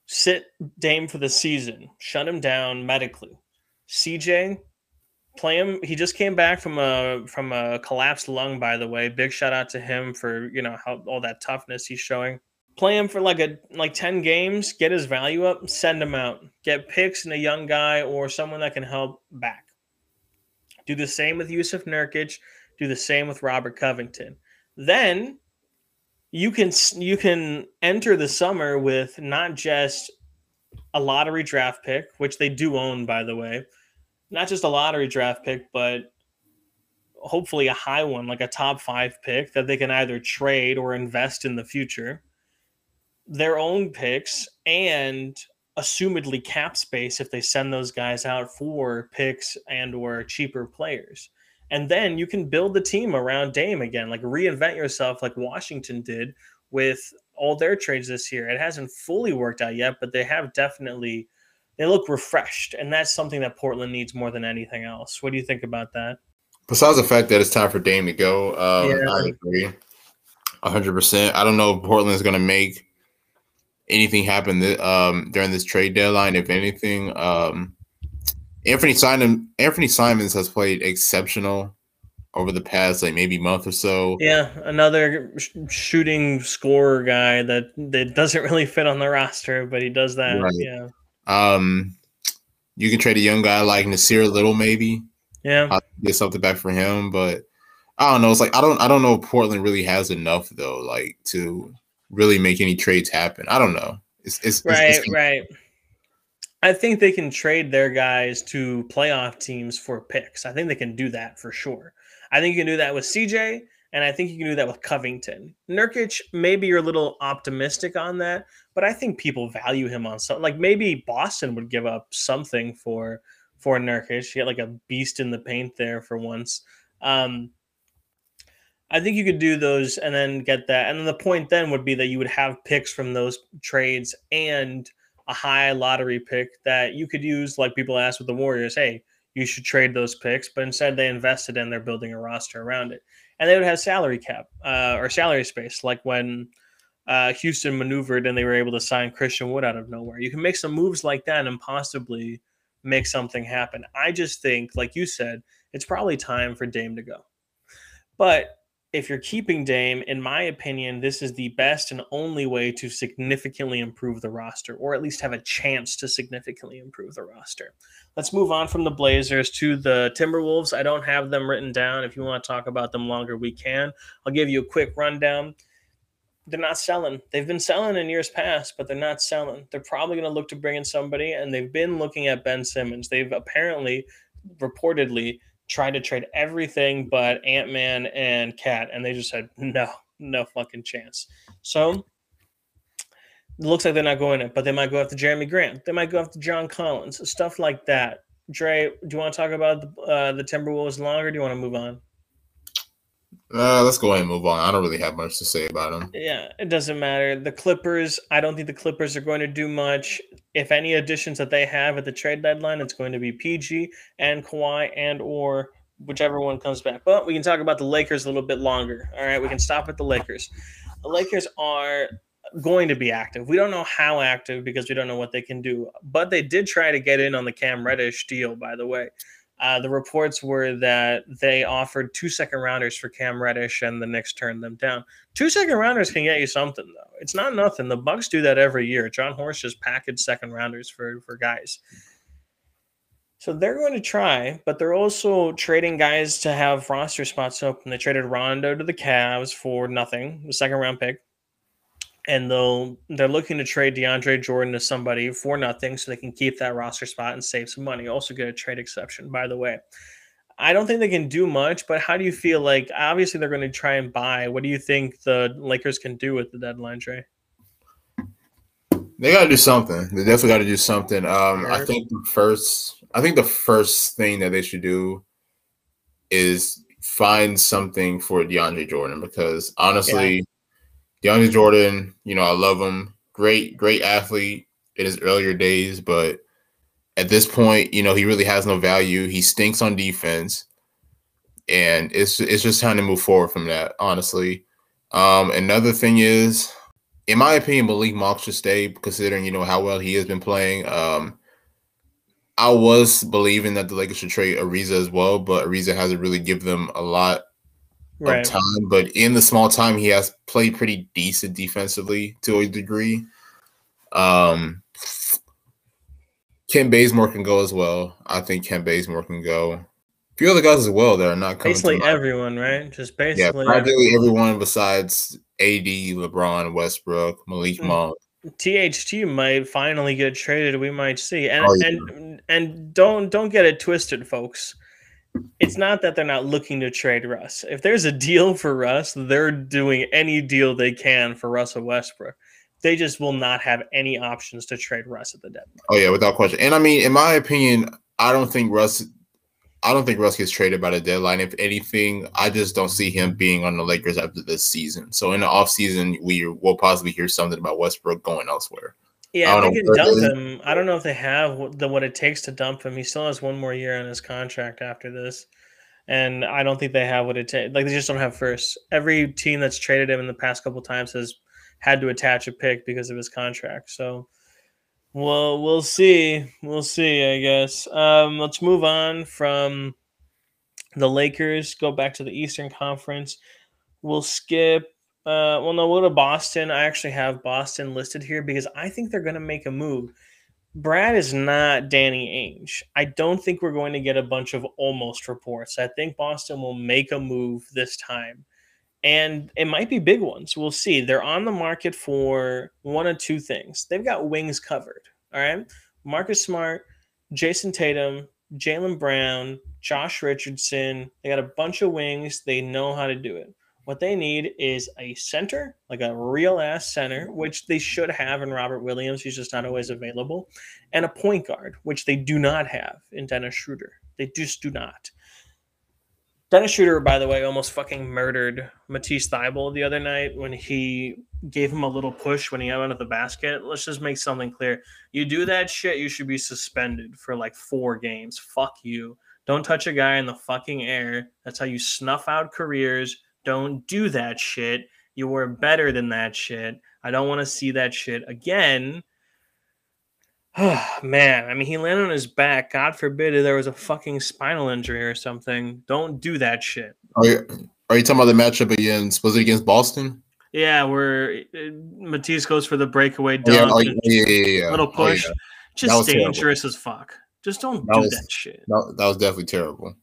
Sit Dame for the season. Shut him down medically. CJ play him. He just came back from a from a collapsed lung by the way. Big shout out to him for, you know, how all that toughness he's showing play him for like a like 10 games get his value up send him out get picks and a young guy or someone that can help back do the same with Jusuf Nurkic do the same with robert covington then you can you can enter the summer with not just a lottery draft pick which they do own by the way not just a lottery draft pick but hopefully a high one like a top five pick that they can either trade or invest in the future their own picks and assumedly cap space if they send those guys out for picks and or cheaper players. And then you can build the team around Dame again, like reinvent yourself like Washington did with all their trades this year. It hasn't fully worked out yet, but they have definitely they look refreshed and that's something that Portland needs more than anything else. What do you think about that? Besides the fact that it's time for Dame to go, um, Yeah. I agree. 100%. I don't know if Portland is going to make anything happen th- um, during this trade deadline. If anything, um, Anthony Simon Anthony Simons has played exceptional over the past like maybe month or so. Yeah, another sh- shooting scorer guy that that doesn't really fit on the roster, but he does that. Right. Yeah. Um, you can trade a young guy like Nassir Little, maybe Yeah. I'll get something back for him, but I don't know. It's like I don't I don't know if Portland really has enough though, like to really make any trades happen. I don't know. It's it's, it's- Right, it's- right. I think they can trade their guys to playoff teams for picks. I think they can do that for sure. I think you can do that with CJ, and I think you can do that with Covington. Nurkic, maybe you're a little optimistic on that, but I think people value him on something. Like maybe Boston would give up something for for Nurkic. You get like a beast in the paint there for once. Um, I think you could do those and then get that. And then the point then would be that you would have picks from those trades and a high lottery pick that you could use, like people asked with the Warriors, hey, you should trade those picks. But instead, they invested in they're building a roster around it. And they would have salary cap uh, or salary space, like when uh, Houston maneuvered and they were able to sign Christian Wood out of nowhere. You can make some moves like that and possibly make something happen. I just think, like you said, it's probably time for Dame to go. But if you're keeping Dame, in my opinion, this is the best and only way to significantly improve the roster, or at least have a chance to significantly improve the roster. Let's move on from the Blazers to the Timberwolves. I don't have them written down. If you want to talk about them longer, we can. I'll give you a quick rundown. They're not selling. They've been selling in years past, but they're not selling. They're probably going to look to bring in somebody, and they've been looking at Ben Simmons. They've apparently, reportedly, tried to trade everything but Ant Man and KAT, and they just said no, no fucking chance. So it looks like they're not going it, but they might go after Jerami Grant. They might go after John Collins, stuff like that. Dre, do you want to talk about the, uh, the Timberwolves longer? Do you want to move on? Uh, let's go ahead and move on. I don't really have much to say about them. Yeah, it doesn't matter. The Clippers, I don't think the Clippers are going to do much. If any additions that they have at the trade deadline, it's going to be PG and Kawhi and or whichever one comes back. But we can talk about the Lakers a little bit longer. All right, we can stop at the Lakers. The Lakers are going to be active. We don't know how active because we don't know what they can do. But they did try to get in on the Cam Reddish deal, by the way. Uh, the reports were that they offered two second rounders for Cam Reddish, and the Knicks turned them down. Two second rounders can get you something, though. It's not nothing. The Bucks do that every year. Jon Horst just packaged second rounders for for guys. So they're going to try, but they're also trading guys to have roster spots open. They traded Rondo to the Cavs for nothing, the second round pick and they'll they're looking to trade DeAndre Jordan to somebody for nothing so they can keep that roster spot and save some money. Also get a trade exception, by the way. I don't think they can do much, but how do you feel like obviously they're going to try and buy. What do you think the Lakers can do with the deadline, Dre? They got to do something. They definitely got to do something. Um, I think the first, I think the first thing that they should do is find something for DeAndre Jordan because honestly, yeah DeAndre Jordan, you know, I love him. Great, great athlete in his earlier days, but at this point, you know, he really has no value. He stinks on defense. And it's it's just time to move forward from that, honestly. Um, another thing is, in my opinion, Malik Monk should stay, considering you know how well he has been playing. Um, I was believing that the Lakers should trade Ariza as well, but Ariza hasn't really given them a lot right. of time, but in the small time, he has played pretty decent defensively to a degree. Um, Kent Bazemore can go as well. I think Kent Bazemore can go. A few other guys as well that are not coming. Basically everyone, right? Just basically yeah, practically everyone besides AD, LeBron, Westbrook, Malik mm-hmm. Monk. THT might finally get traded. We might see, and oh, yeah. and and don't don't get it twisted, folks it's not that they're not looking to trade Russ. If there's a deal for Russ, they're doing any deal they can for Russell Westbrook. They just will not have any options to trade Russ at the deadline. Oh yeah, without question. And I mean, in my opinion, I don't think Russ I don't think Russ gets traded by the deadline. If anything, I just don't see him being on the Lakers after this season. So in the offseason, we will possibly hear something about Westbrook going elsewhere. Yeah, i they can dump him. I don't know if they have the what it takes to dump him. He still has one more year on his contract after this, and I don't think they have what it takes. Like they just don't have first. Every team that's traded him in the past couple times has had to attach a pick because of his contract. So, well, we'll see. We'll see. I guess. Um, let's move on from the Lakers. Go back to the Eastern Conference. We'll skip uh, well, no, we'll go to Boston. I actually have Boston listed here because I think they're going to make a move. Brad is not Danny Ainge. I don't think we're going to get a bunch of almost reports. I think Boston will make a move this time. And it might be big ones. We'll see. They're on the market for one of two things. They've got wings covered. All right. Marcus Smart, Jayson Tatum, Jaylen Brown, Josh Richardson. They got a bunch of wings. They know how to do it. What they need is a center, like a real ass center, mm-hmm. which they should have in Robert Williams. He's just not always available, and a point guard, which they do not have in Dennis Schroeder. They just do not. Dennis Schroeder, by the way, almost fucking murdered Matisse Thybulle the other night when he gave him a little push when he went at the basket. Let's just make something clear. You do that shit, you should be suspended for like four games. Fuck you. Don't touch a guy in the fucking air. That's how you snuff out careers don't do that shit. You were better than that shit. I don't want to see that shit again. Oh, man, I mean, he landed on his back. God forbid there was a fucking spinal injury or something. Don't do that shit. Are you, are you talking about the matchup against? Was it against Boston? Yeah, where uh, Matisse goes for the breakaway dunk. Oh, yeah, oh, yeah, yeah, yeah, Little push. Oh. Just dangerous terrible. as fuck. Just don't that do was, that shit. That, that was definitely terrible.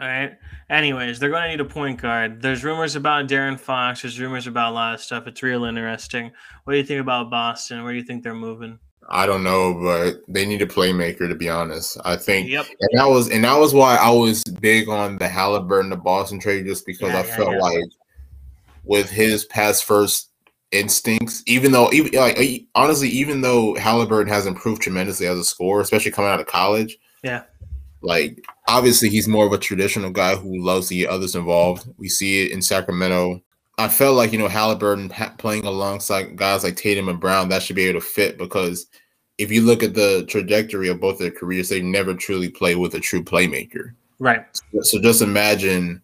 All right. Anyways, they're going to need a point guard. There's rumors about De'Aaron Fox. There's rumors about a lot of stuff. It's real interesting. What do you think about Boston? Where do you think they're moving? I don't know, but they need a playmaker to be honest. I think, yep. and that was and that was why I was big on the Halliburton the Boston trade, just because yeah, I yeah, felt yeah. like with his past first instincts, even though even like honestly, even though Halliburton has improved tremendously as a scorer, especially coming out of college, yeah, like obviously he's more of a traditional guy who loves to get others involved. We see it in Sacramento. I felt like you know Halliburton playing alongside guys like Tatum and Brown that should be able to fit because if you look at the trajectory of both their careers, they never truly play with a true playmaker. Right. So, so just imagine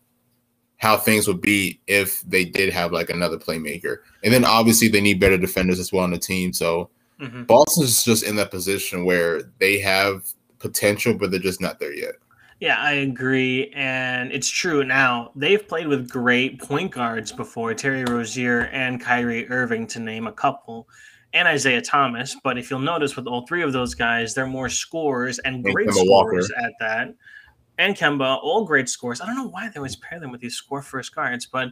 how things would be if they did have like another playmaker. And then obviously they need better defenders as well on the team. So mm-hmm. Boston's just in that position where they have potential, but they're just not there yet. Yeah, I agree. And it's true now. They've played with great point guards before Terry Rozier and Kyrie Irving, to name a couple, and Isaiah Thomas. But if you'll notice with all three of those guys, they're more scorers and, great scorers at that. And Kemba, all great scores. I don't know why they always pair them with these score first guards, but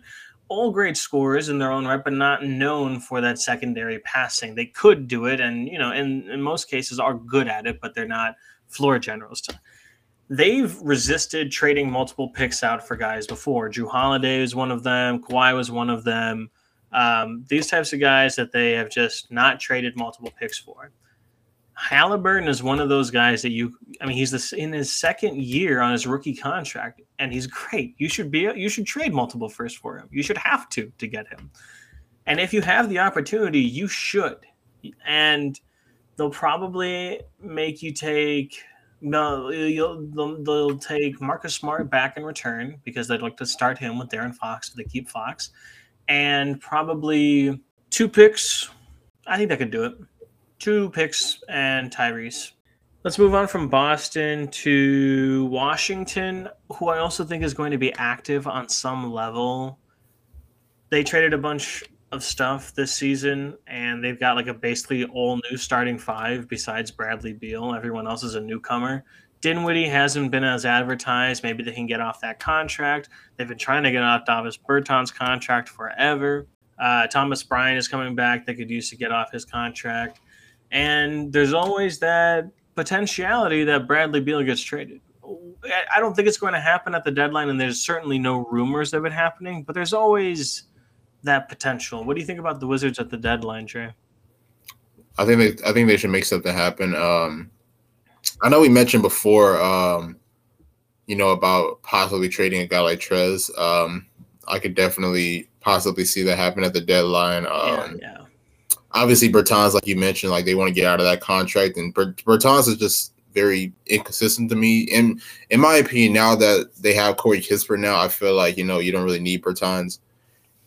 all great scorers in their own right, but not known for that secondary passing. They could do it, and you know, in, in most cases are good at it, but they're not floor generals. To, they've resisted trading multiple picks out for guys before. Jrue Holiday was one of them. Kawhi was one of them. Um, these types of guys that they have just not traded multiple picks for. Halliburton is one of those guys that you. I mean, he's this, in his second year on his rookie contract, and he's great. You should be. You should trade multiple first for him. You should have to to get him. And if you have the opportunity, you should. And they'll probably make you take no, they'll, they'll take Marcus Smart back in return because they'd like to start him with De'Aaron Fox. So they keep Fox, and probably two picks. I think that could do it. Two picks and Tyrese. Let's move on from Boston to Washington, who I also think is going to be active on some level. They traded a bunch of stuff this season, and they've got like a basically all new starting five besides Bradley Beal. Everyone else is a newcomer. Dinwiddie hasn't been as advertised. Maybe they can get off that contract. They've been trying to get off Davis Bertans' contract forever. Uh, Thomas Bryant is coming back. They could use to get off his contract. And there's always that potentiality that Bradley Beal gets traded. I don't think it's going to happen at the deadline, and there's certainly no rumors of it happening, but there's always – that potential. What do you think about the Wizards at the deadline, Dre? I think they I think they should make something happen. Um, I know we mentioned before, um, you know, about possibly trading a guy like Trez. Um, I could definitely possibly see that happen at the deadline. Um, yeah, yeah. Obviously, Bertans, like you mentioned, like they want to get out of that contract, and Bertans is just very inconsistent to me. And in my opinion, now that they have Corey Kispert now, I feel like you know you don't really need Bertans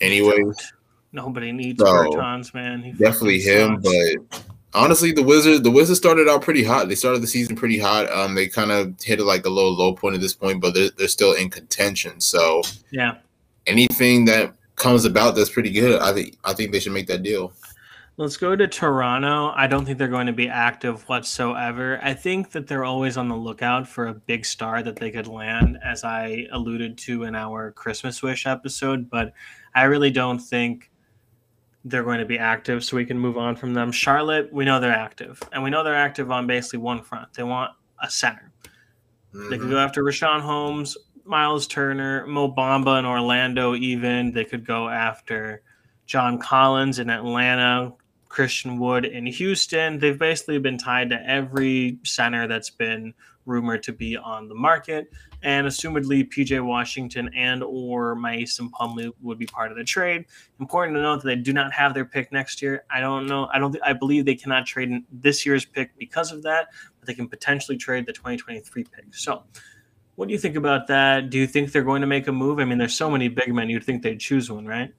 anyways. Nobody needs so, Bertans, man. He definitely him, but honestly, the Wizards the Wizards started out pretty hot. They started the season pretty hot. Um, they kind of hit like a low low point at this point, but they're, they're still in contention. So yeah, anything that comes about that's pretty good, I think I think they should make that deal. Let's go to Toronto. I don't think they're going to be active whatsoever. I think that they're always on the lookout for a big star that they could land, as I alluded to in our Christmas Wish episode. But I really don't think they're going to be active, so we can move on from them. Charlotte, we know they're active, and we know they're active on basically one front. They want a center. Mm-hmm. They could go mm-hmm. after Richaun Holmes, Miles Turner, Mo Bamba in Orlando. Even they could go after John Collins in Atlanta, Christian Wood in Houston. They've basically been tied to every center that's been rumored to be on the market, and assumedly PJ Washington and or Mason Plumlee would be part of the trade. Important to note that they do not have their pick next year. I don't know. I don't. I believe they cannot trade this year's pick because of that, but they can potentially trade the 2023 pick. So. What do you think about that? Do you think they're going to make a move? I mean, there's so many big men. You'd think they'd choose one, right?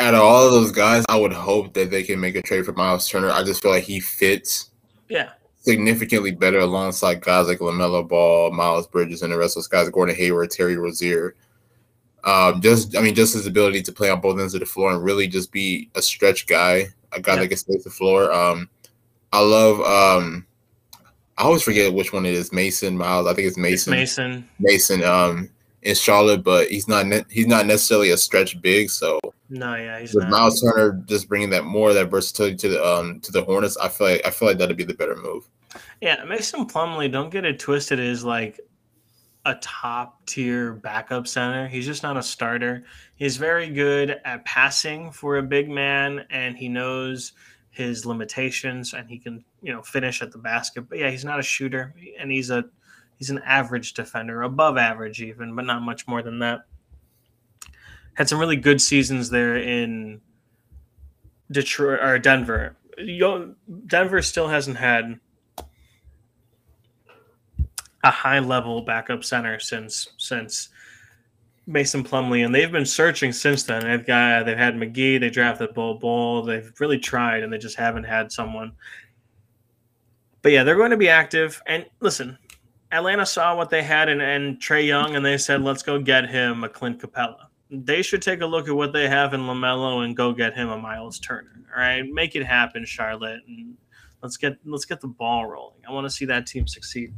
out of all of those guys, I would hope that they can make a trade for Miles Turner. I just feel like he fits yeah significantly better alongside guys like LaMelo Ball, Miles Bridges, and the rest of those guys, Gordon Hayward, Terry Rozier. Um, just I mean, just his ability to play on both ends of the floor and really just be a stretch guy, a guy yeah. that can space the floor. Um, I love um, I always forget which one it is, Mason Miles. I think it's Mason. It's Mason. Mason. Um, in Charlotte, but he's not ne- he's not necessarily a stretch big. So no, yeah, he's with not. Miles Turner just bringing that more of that versatility to the um to the Hornets. I feel like I feel like that'd be the better move. Yeah, Mason Plumlee, don't get it twisted, is like a top tier backup center. He's just not a starter. He's very good at passing for a big man, and he knows his limitations, and he can you know finish at the basket. But yeah, he's not a shooter, and he's a He's an average defender, above average even, but not much more than that. Had some really good seasons there in Detroit or Denver. Denver still hasn't had a high level backup center since since Mason Plumlee, and they've been searching since then. They've got they've had McGee, they drafted Bol Bol, they've really tried, and they just haven't had someone. But yeah, they're going to be active. And listen, Atlanta saw what they had in and Trae Young, and they said, "Let's go get him a Clint Capela." They should take a look at what they have in Lamelo and go get him a Miles Turner. All right, make it happen, Charlotte, and let's get let's get the ball rolling. I want to see that team succeed.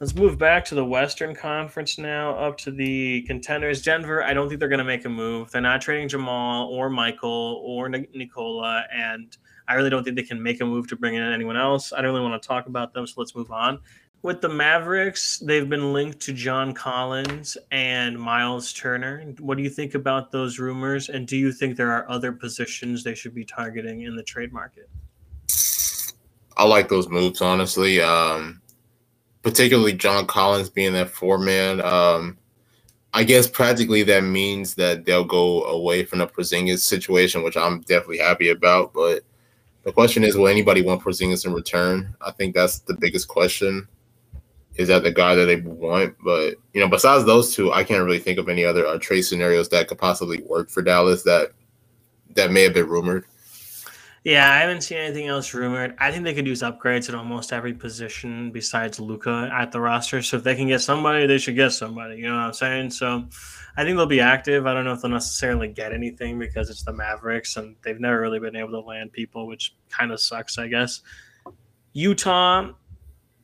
Let's move back to the Western Conference now, up to the contenders. Denver, I don't think they're going to make a move. They're not trading Jamal or Michael or Nikola, and I really don't think they can make a move to bring in anyone else. I don't really want to talk about them, so let's move on. With the Mavericks, they've been linked to John Collins and Miles Turner. What do you think about those rumors? And do you think there are other positions they should be targeting in the trade market? I like those moves, honestly. Um, particularly John Collins being that four man. Um, I guess practically that means that they'll go away from the Porzingis situation, which I'm definitely happy about. But the question is, will anybody want Porzingis in return? I think that's the biggest question. Is that the guy that they want? But you know, besides those two, I can't really think of any other uh, trade scenarios that could possibly work for Dallas that that may have been rumored. Yeah, I haven't seen anything else rumored. I think they could use upgrades at almost every position besides Luka at the roster. So if they can get somebody, they should get somebody. You know what I'm saying? So I think they'll be active. I don't know if they'll necessarily get anything because it's the Mavericks and they've never really been able to land people, which kind of sucks, I guess. Utah,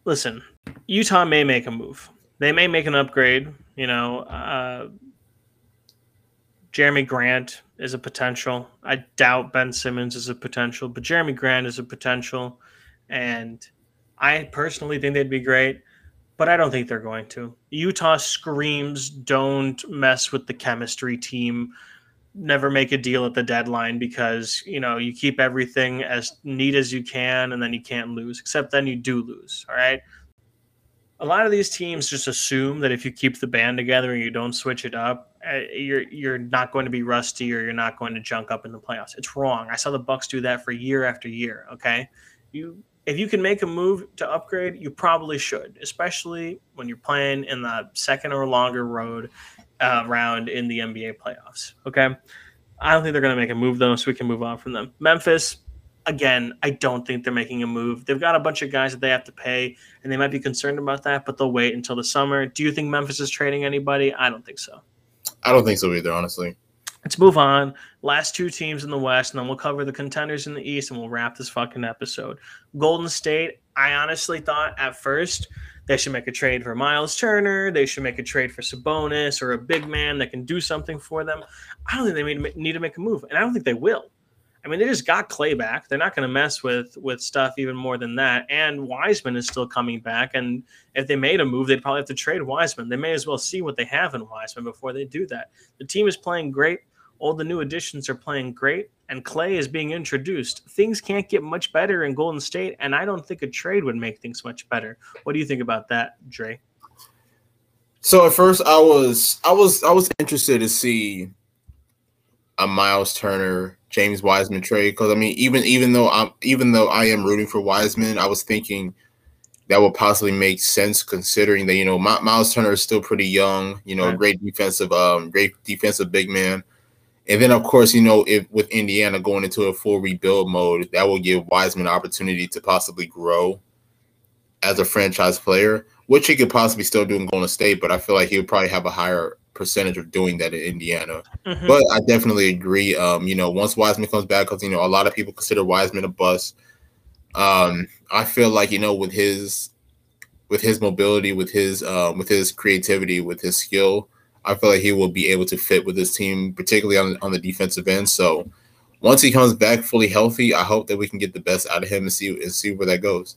listen, Utah may make a move. They may make an upgrade. You know, uh, Jerami Grant is a potential. I doubt Ben Simmons is a potential, but Jerami Grant is a potential. And I personally think they'd be great, but I don't think they're going to. Utah screams don't mess with the chemistry team. Never make a deal at the deadline because, you know, you keep everything as neat as you can and then you can't lose, except then you do lose. All right a lot of these teams just assume that if you keep the band together and you don't switch it up, you're you're not going to be rusty or you're not going to junk up in the playoffs. It's wrong. I saw the Bucks do that for year after year. Okay, you if you can make a move to upgrade, you probably should, especially when you're playing in the second or longer road uh, round in the NBA playoffs. Okay, I don't think they're going to make a move though, so we can move on from them. Memphis, again, I don't think they're making a move. They've got a bunch of guys that they have to pay, and they might be concerned about that, but they'll wait until the summer. Do you think Memphis is trading anybody? I don't think so. I don't think so either, honestly. Let's move on. Last two teams in the West, and then we'll cover the contenders in the East, and we'll wrap this fucking episode. Golden State, I honestly thought at first they should make a trade for Miles Turner. They should make a trade for Sabonis or a big man that can do something for them. I don't think they need to make a move, and I don't think they will. I mean, they just got Clay back. They're not going to mess with with stuff even more than that. And Wiseman is still coming back. And if they made a move, they'd probably have to trade Wiseman. They may as well see what they have in Wiseman before they do that. The team is playing great. All the new additions are playing great, and Clay is being introduced. Things can't get much better in Golden State, and I don't think a trade would make things much better. What do you think about that, Dre? So at first, I was I was I was interested to see a Miles Turner, James Wiseman trade because I mean, even even though I'm even though I am rooting for Wiseman, I was thinking that would possibly make sense considering that you know Miles Turner is still pretty young, you know, right. great defensive, um, great defensive big man, and then of course you know if with Indiana going into a full rebuild mode, that will give Wiseman an opportunity to possibly grow as a franchise player, which he could possibly still do in Golden State, but I feel like he would probably have a higher percentage of doing that in Indiana. Mm-hmm. But I definitely agree. Um, you know, once Wiseman comes back, because you know a lot of people consider Wiseman a bust. Um, I feel like you know with his with his mobility, with his um, with his creativity, with his skill, I feel like he will be able to fit with this team, particularly on on the defensive end. So once he comes back fully healthy, I hope that we can get the best out of him and see and see where that goes.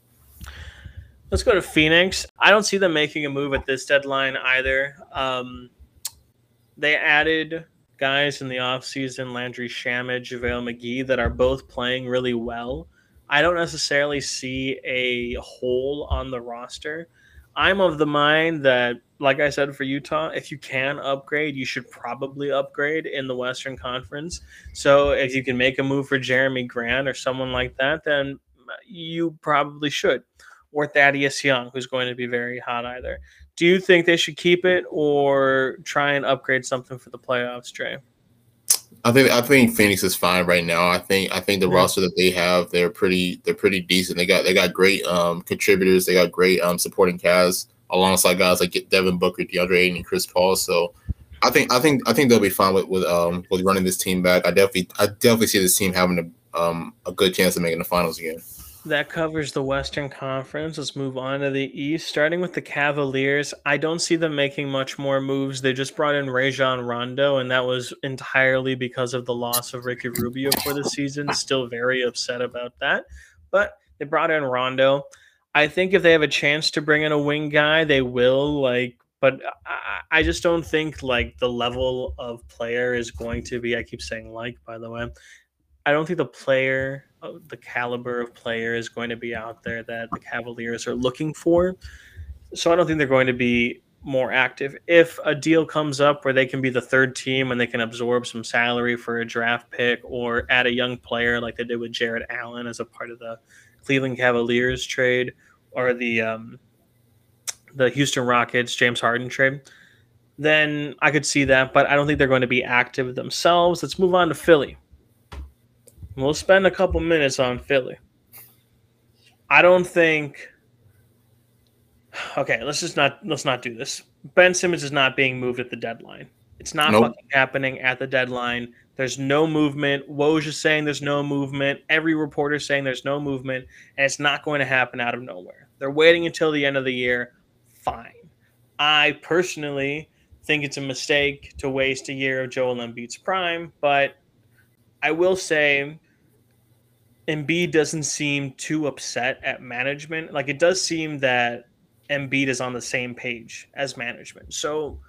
Let's go to Phoenix. I don't see them making a move at this deadline either. Um, they added guys in the offseason, Landry Shamet, JaVale McGee, that are both playing really well. I don't necessarily see a hole on the roster. I'm of the mind that, like I said for Utah, if you can upgrade, you should probably upgrade in the Western Conference. So if you can make a move for Jerami Grant or someone like that, then you probably should. Or Thaddeus Young, who's going to be very hot either. Do you think they should keep it or try and upgrade something for the playoffs, Dre? I think I think Phoenix is fine right now. I think I think the yeah. roster that they have, they're pretty they're pretty decent. They got they got great um, contributors. They got great um, supporting cast alongside guys like Devin Booker, DeAndre Ayton, and Chris Paul. So I think I think I think they'll be fine with with um with running this team back. I definitely I definitely see this team having a um a good chance of making the finals again. That covers the Western Conference. Let's move on to the East. Starting with the Cavaliers, I don't see them making much more moves. They just brought in Rajon Rondo, and that was entirely because of the loss of Ricky Rubio for the season. Still very upset about that. But they brought in Rondo. I think if they have a chance to bring in a wing guy, they will. Like, but I, I just don't think like the level of player is going to be. I keep saying like, by the way. I don't think the player the caliber of player is going to be out there that the Cavaliers are looking for. So I don't think they're going to be more active. If a deal comes up where they can be the third team and they can absorb some salary for a draft pick or add a young player like they did with Jarrett Allen as a part of the Cleveland Cavaliers trade or the um, the Houston Rockets James Harden trade, then I could see that. But I don't think they're going to be active themselves. Let's move on to Philly. We'll spend a couple minutes on Philly. I don't think. Okay, let's just not let's not do this. Ben Simmons is not being moved at the deadline. It's not nope. fucking happening at the deadline. There's no movement. Woj is saying there's no movement. Every reporter saying there's no movement, and it's not going to happen out of nowhere. They're waiting until the end of the year. Fine. I personally think it's a mistake to waste a year of Joel Embiid's prime, but I will say Embiid doesn't seem too upset at management. Like it does seem that Embiid is on the same page as management. So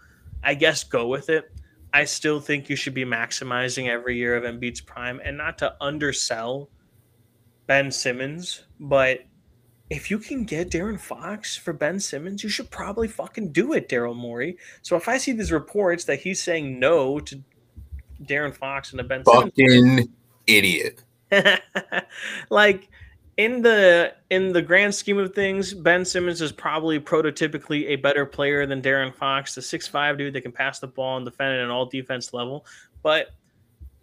I guess go with it. I still think you should be maximizing every year of Embiid's prime and not to undersell Ben Simmons, but if you can get De'Aaron Fox for Ben Simmons, you should probably fucking do it, Daryl Morey. So if I see these reports that he's saying no to De'Aaron Fox and the Ben fucking Simmons, idiot. like in the in the grand scheme of things, Ben Simmons is probably prototypically a better player than De'Aaron Fox, the six five dude that can pass the ball and defend at an all defense level. But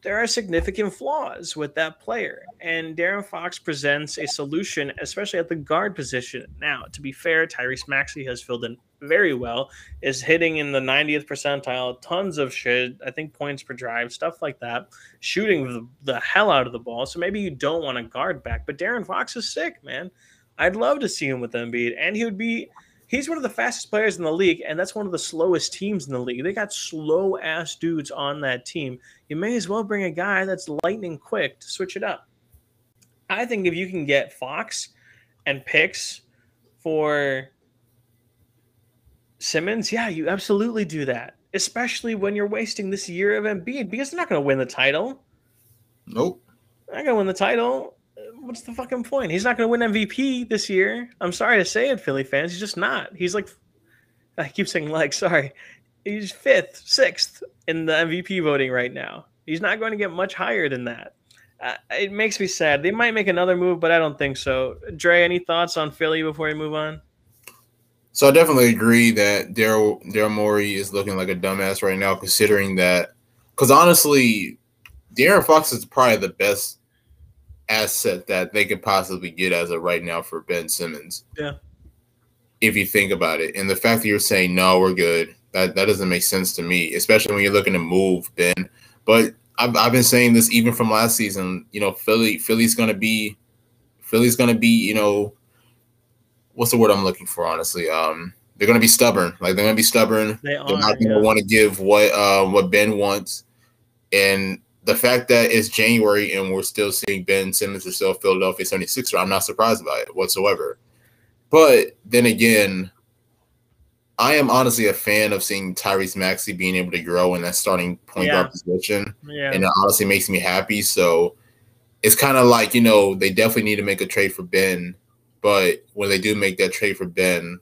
there are significant flaws with that player. And De'Aaron Fox presents a solution, especially at the guard position. Now, to be fair, Tyrese Maxey has filled in very well, is hitting in the 90th percentile, tons of shit, I think points per drive, stuff like that, shooting the, the hell out of the ball. So maybe you don't want to guard back, but De'Aaron Fox is sick, man. I'd love to see him with Embiid, and he would be he's one of the fastest players in the league, and that's one of the slowest teams in the league. They got slow ass dudes on that team. You may as well bring a guy that's lightning quick to switch it up. I think if you can get Fox and picks for Simmons, yeah, you absolutely do that. Especially when you're wasting this year of Embiid because they're not going to win the title. Nope. They're not going to win the title what's the fucking point? He's not going to win MVP this year. I'm sorry to say it, Philly fans. He's just not. He's like, I keep saying like, sorry. He's fifth, sixth in the MVP voting right now. He's not going to get much higher than that. Uh, it makes me sad. They might make another move, but I don't think so. Dre, any thoughts on Philly before we move on? So I definitely agree that Daryl Daryl Morey is looking like a dumbass right now, considering that. Because honestly, De'Aaron Fox is probably the best asset that they could possibly get as of right now for Ben Simmons. Yeah. If you think about it. And the fact that you're saying no, we're good, that, that doesn't make sense to me, especially when you're looking to move Ben. But I've, I've been saying this even from last season. You know, Philly Philly's gonna be Philly's gonna be, you know, what's the word I'm looking for, honestly? Um they're gonna be stubborn. Like they're gonna be stubborn. They are, they're not gonna yeah. want to give what uh, what Ben wants. And the fact that it's January and we're still seeing Ben Simmons or still Philadelphia 76er, I'm not surprised by it whatsoever. But then again, I am honestly a fan of seeing Tyrese Maxey being able to grow in that starting point yeah. guard position. Yeah. And it honestly makes me happy. So it's kind of like, you know, they definitely need to make a trade for Ben. But when they do make that trade for Ben,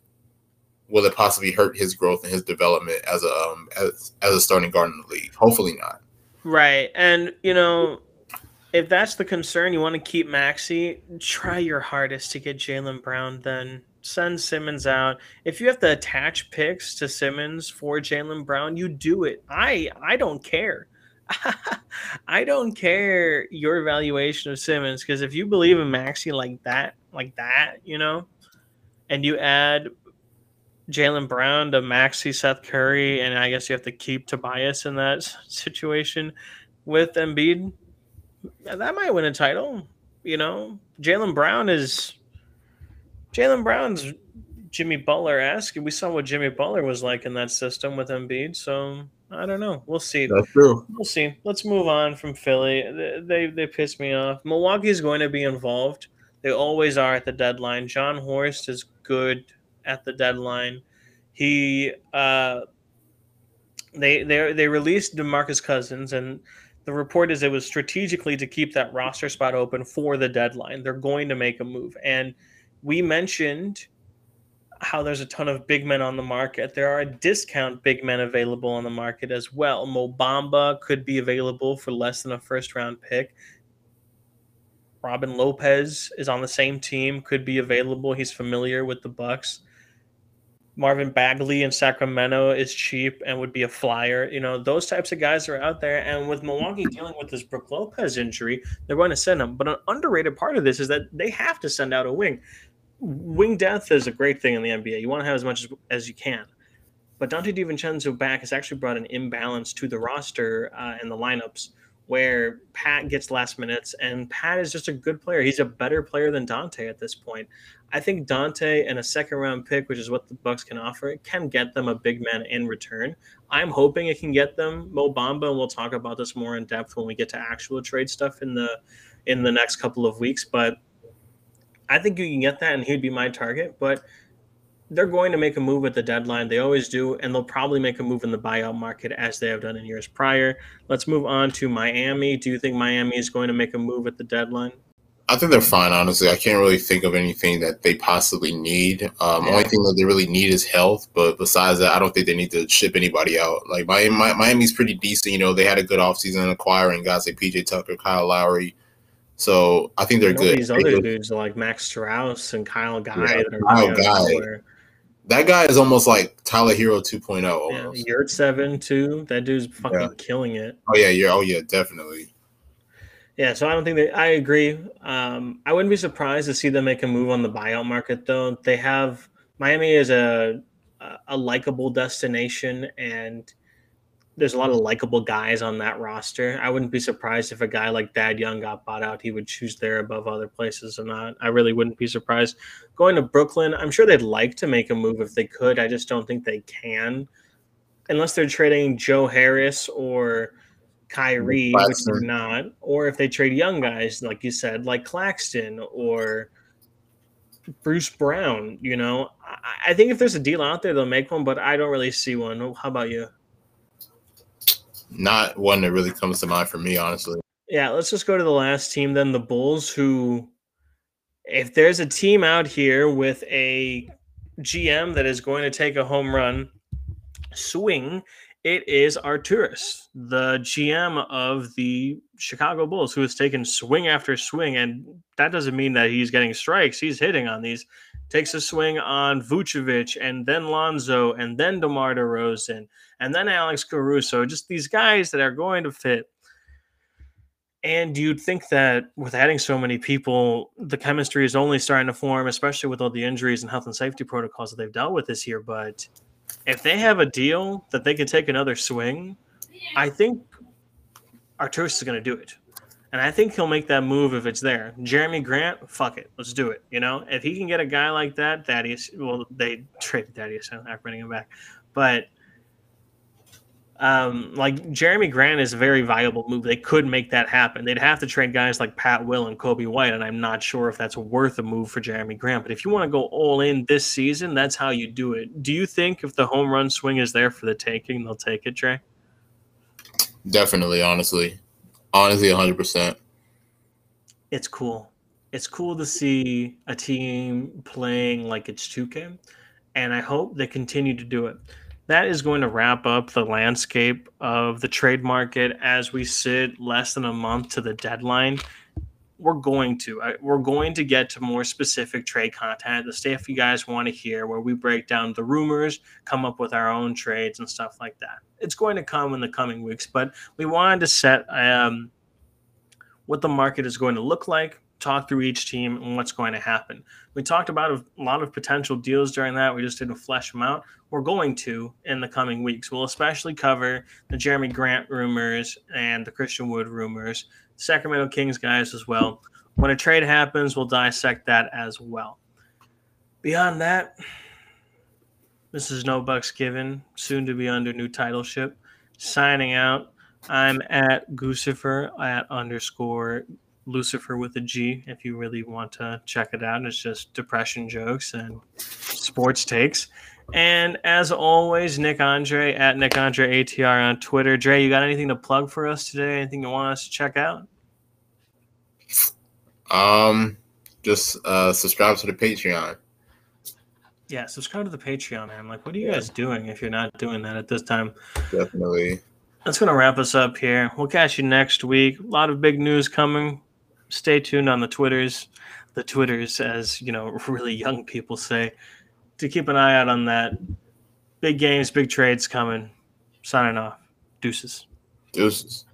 will it possibly hurt his growth and his development as a um, as as a starting guard in the league? Hopefully not. Right, and you know, if that's the concern, you want to keep Maxey. Try your hardest to get Jaylen Brown. Then send Simmons out. If you have to attach picks to Simmons for Jaylen Brown, you do it. I I don't care. I don't care your evaluation of Simmons because if you believe in Maxey like that, like that, you know, and you add Jaylen Brown to Maxey, Seth Curry, and I guess you have to keep Tobias in that situation with Embiid. That might win a title. You know, Jaylen Brown is Jaylen Brown's Jimmy Butler esque. We saw what Jimmy Butler was like in that system with Embiid. So I don't know. We'll see. That's true. We'll see. Let's move on from Philly. They they, they piss me off. Milwaukee is going to be involved. They always are at the deadline. Jon Horst is good at the deadline. He uh, they they they released DeMarcus Cousins, and the report is it was strategically to keep that roster spot open for the deadline. They're going to make a move, and we mentioned how there's a ton of big men on the market. There are discount big men available on the market as well. Mo Bamba could be available for less than a first round pick. Robin Lopez is on the same team, could be available. He's familiar with the Bucks. Marvin Bagley in Sacramento is cheap and would be a flyer. You know, those types of guys are out there. And with Milwaukee dealing with this Brook Lopez injury, they're going to send him. But an underrated part of this is that they have to send out a wing wing depth is a great thing in the NBA. You want to have as much as, as you can. But Donte DiVincenzo back has actually brought an imbalance to the roster uh, and the lineups where Pat gets last minutes, and Pat is just a good player. He's a better player than Donte at this point. I think Donte and a second round pick, which is what the Bucks can offer, can get them a big man in return. I'm hoping it can get them Mo Bamba, and we'll talk about this more in depth when we get to actual trade stuff in the in the next couple of weeks. But I think you can get that, and he'd be my target. But they're going to make a move at the deadline. They always do, and they'll probably make a move in the buyout market as they have done in years prior. Let's move on to Miami. Do you think Miami is going to make a move at the deadline? I think they're fine, honestly. I can't really think of anything that they possibly need. Um, yeah. Only thing that they really need is health. But besides that, I don't think they need to ship anybody out. Like Miami, Miami's pretty decent. You know, they had a good offseason acquiring guys like PJ Tucker, Kyle Lowry. So I think they're good. These other dudes like Max Strus and Kyle Guy. Yeah, Kyle Guy. That guy is almost like Tyler Herro 2.0. Almost. Yeah, Yurtseven too. That dude's fucking yeah. killing it. Oh yeah, yeah, oh yeah, definitely. Yeah, so I don't think they. I agree. Um, I wouldn't be surprised to see them make a move on the buyout market, though. They have Miami is a a, a likable destination, and there's a lot of likable guys on that roster. I wouldn't be surprised if a guy like Thad Young got bought out. He would choose there above other places or not. I really wouldn't be surprised. Going to Brooklyn, I'm sure they'd like to make a move if they could. I just don't think they can. Unless they're trading Joe Harris or Kyrie, which they're not, or if they trade young guys, like you said, like Claxton or Bruce Brown, you know. I, I think if there's a deal out there, they'll make one, but I don't really see one. How about you? Not one that really comes to mind for me, honestly. Yeah, let's just go to the last team then, the Bulls, who, if there's a team out here with a GM that is going to take a home run swing, it is Arturas, the GM of the Chicago Bulls, who has taken swing after swing. And that doesn't mean that he's getting strikes, he's hitting on these. Takes a swing on Vucevic and then Lonzo and then DeMar DeRozan and then Alex Caruso, just these guys that are going to fit. And you'd think that with adding so many people, the chemistry is only starting to form, especially with all the injuries and health and safety protocols that they've dealt with this year. But if they have a deal that they can take another swing, I think Arturas is going to do it. And I think he'll make that move if it's there. Jerami Grant, fuck it, let's do it. You know, if he can get a guy like that, Thaddeus, well, they traded Thaddeus, so I'm bringing him back, but um, like Jerami Grant is a very viable move. They could make that happen. They'd have to trade guys like Pat Will and Coby White, and I'm not sure if that's worth a move for Jerami Grant. But if you want to go all in this season, that's how you do it. Do you think if the home run swing is there for the taking, they'll take it, Dre? Definitely, honestly, honestly, 100. percent It's cool. It's cool to see a team playing like it's 2K and I hope they continue to do it. That is going to wrap up the landscape of the trade market as we sit less than a month to the deadline. We're going to we're going to get to more specific trade content. The stuff you guys want to hear, where we break down the rumors, come up with our own trades and stuff like that. It's going to come in the coming weeks, but we wanted to set um, what the market is going to look like, talk through each team and what's going to happen. We talked about a lot of potential deals during that. We just didn't flesh them out. We're going to in the coming weeks. We'll especially cover the Jerami Grant rumors and the Christian Wood rumors, Sacramento Kings guys as well. When a trade happens, we'll dissect that as well. Beyond that, this is No Bucks Given, soon to be under new titleship. Signing out. I'm at Goosifer at underscore Lucifer with a G if you really want to check it out. It's just depression jokes and sports takes. And as always, Nick Andre at Nick Andre ATR on Twitter. Dre, you got anything to plug for us today? Anything you want us to check out? Um, just uh, subscribe to the Patreon. Yeah, subscribe to the Patreon, man. Like, what are you guys doing if you're not doing that at this time? Definitely. That's going to wrap us up here. We'll catch you next week. A lot of big news coming stay tuned on the Twitters, the Twitters, as you know, really young people say, to keep an eye out on that. Big games, big trades coming. Signing off. Deuces. Deuces.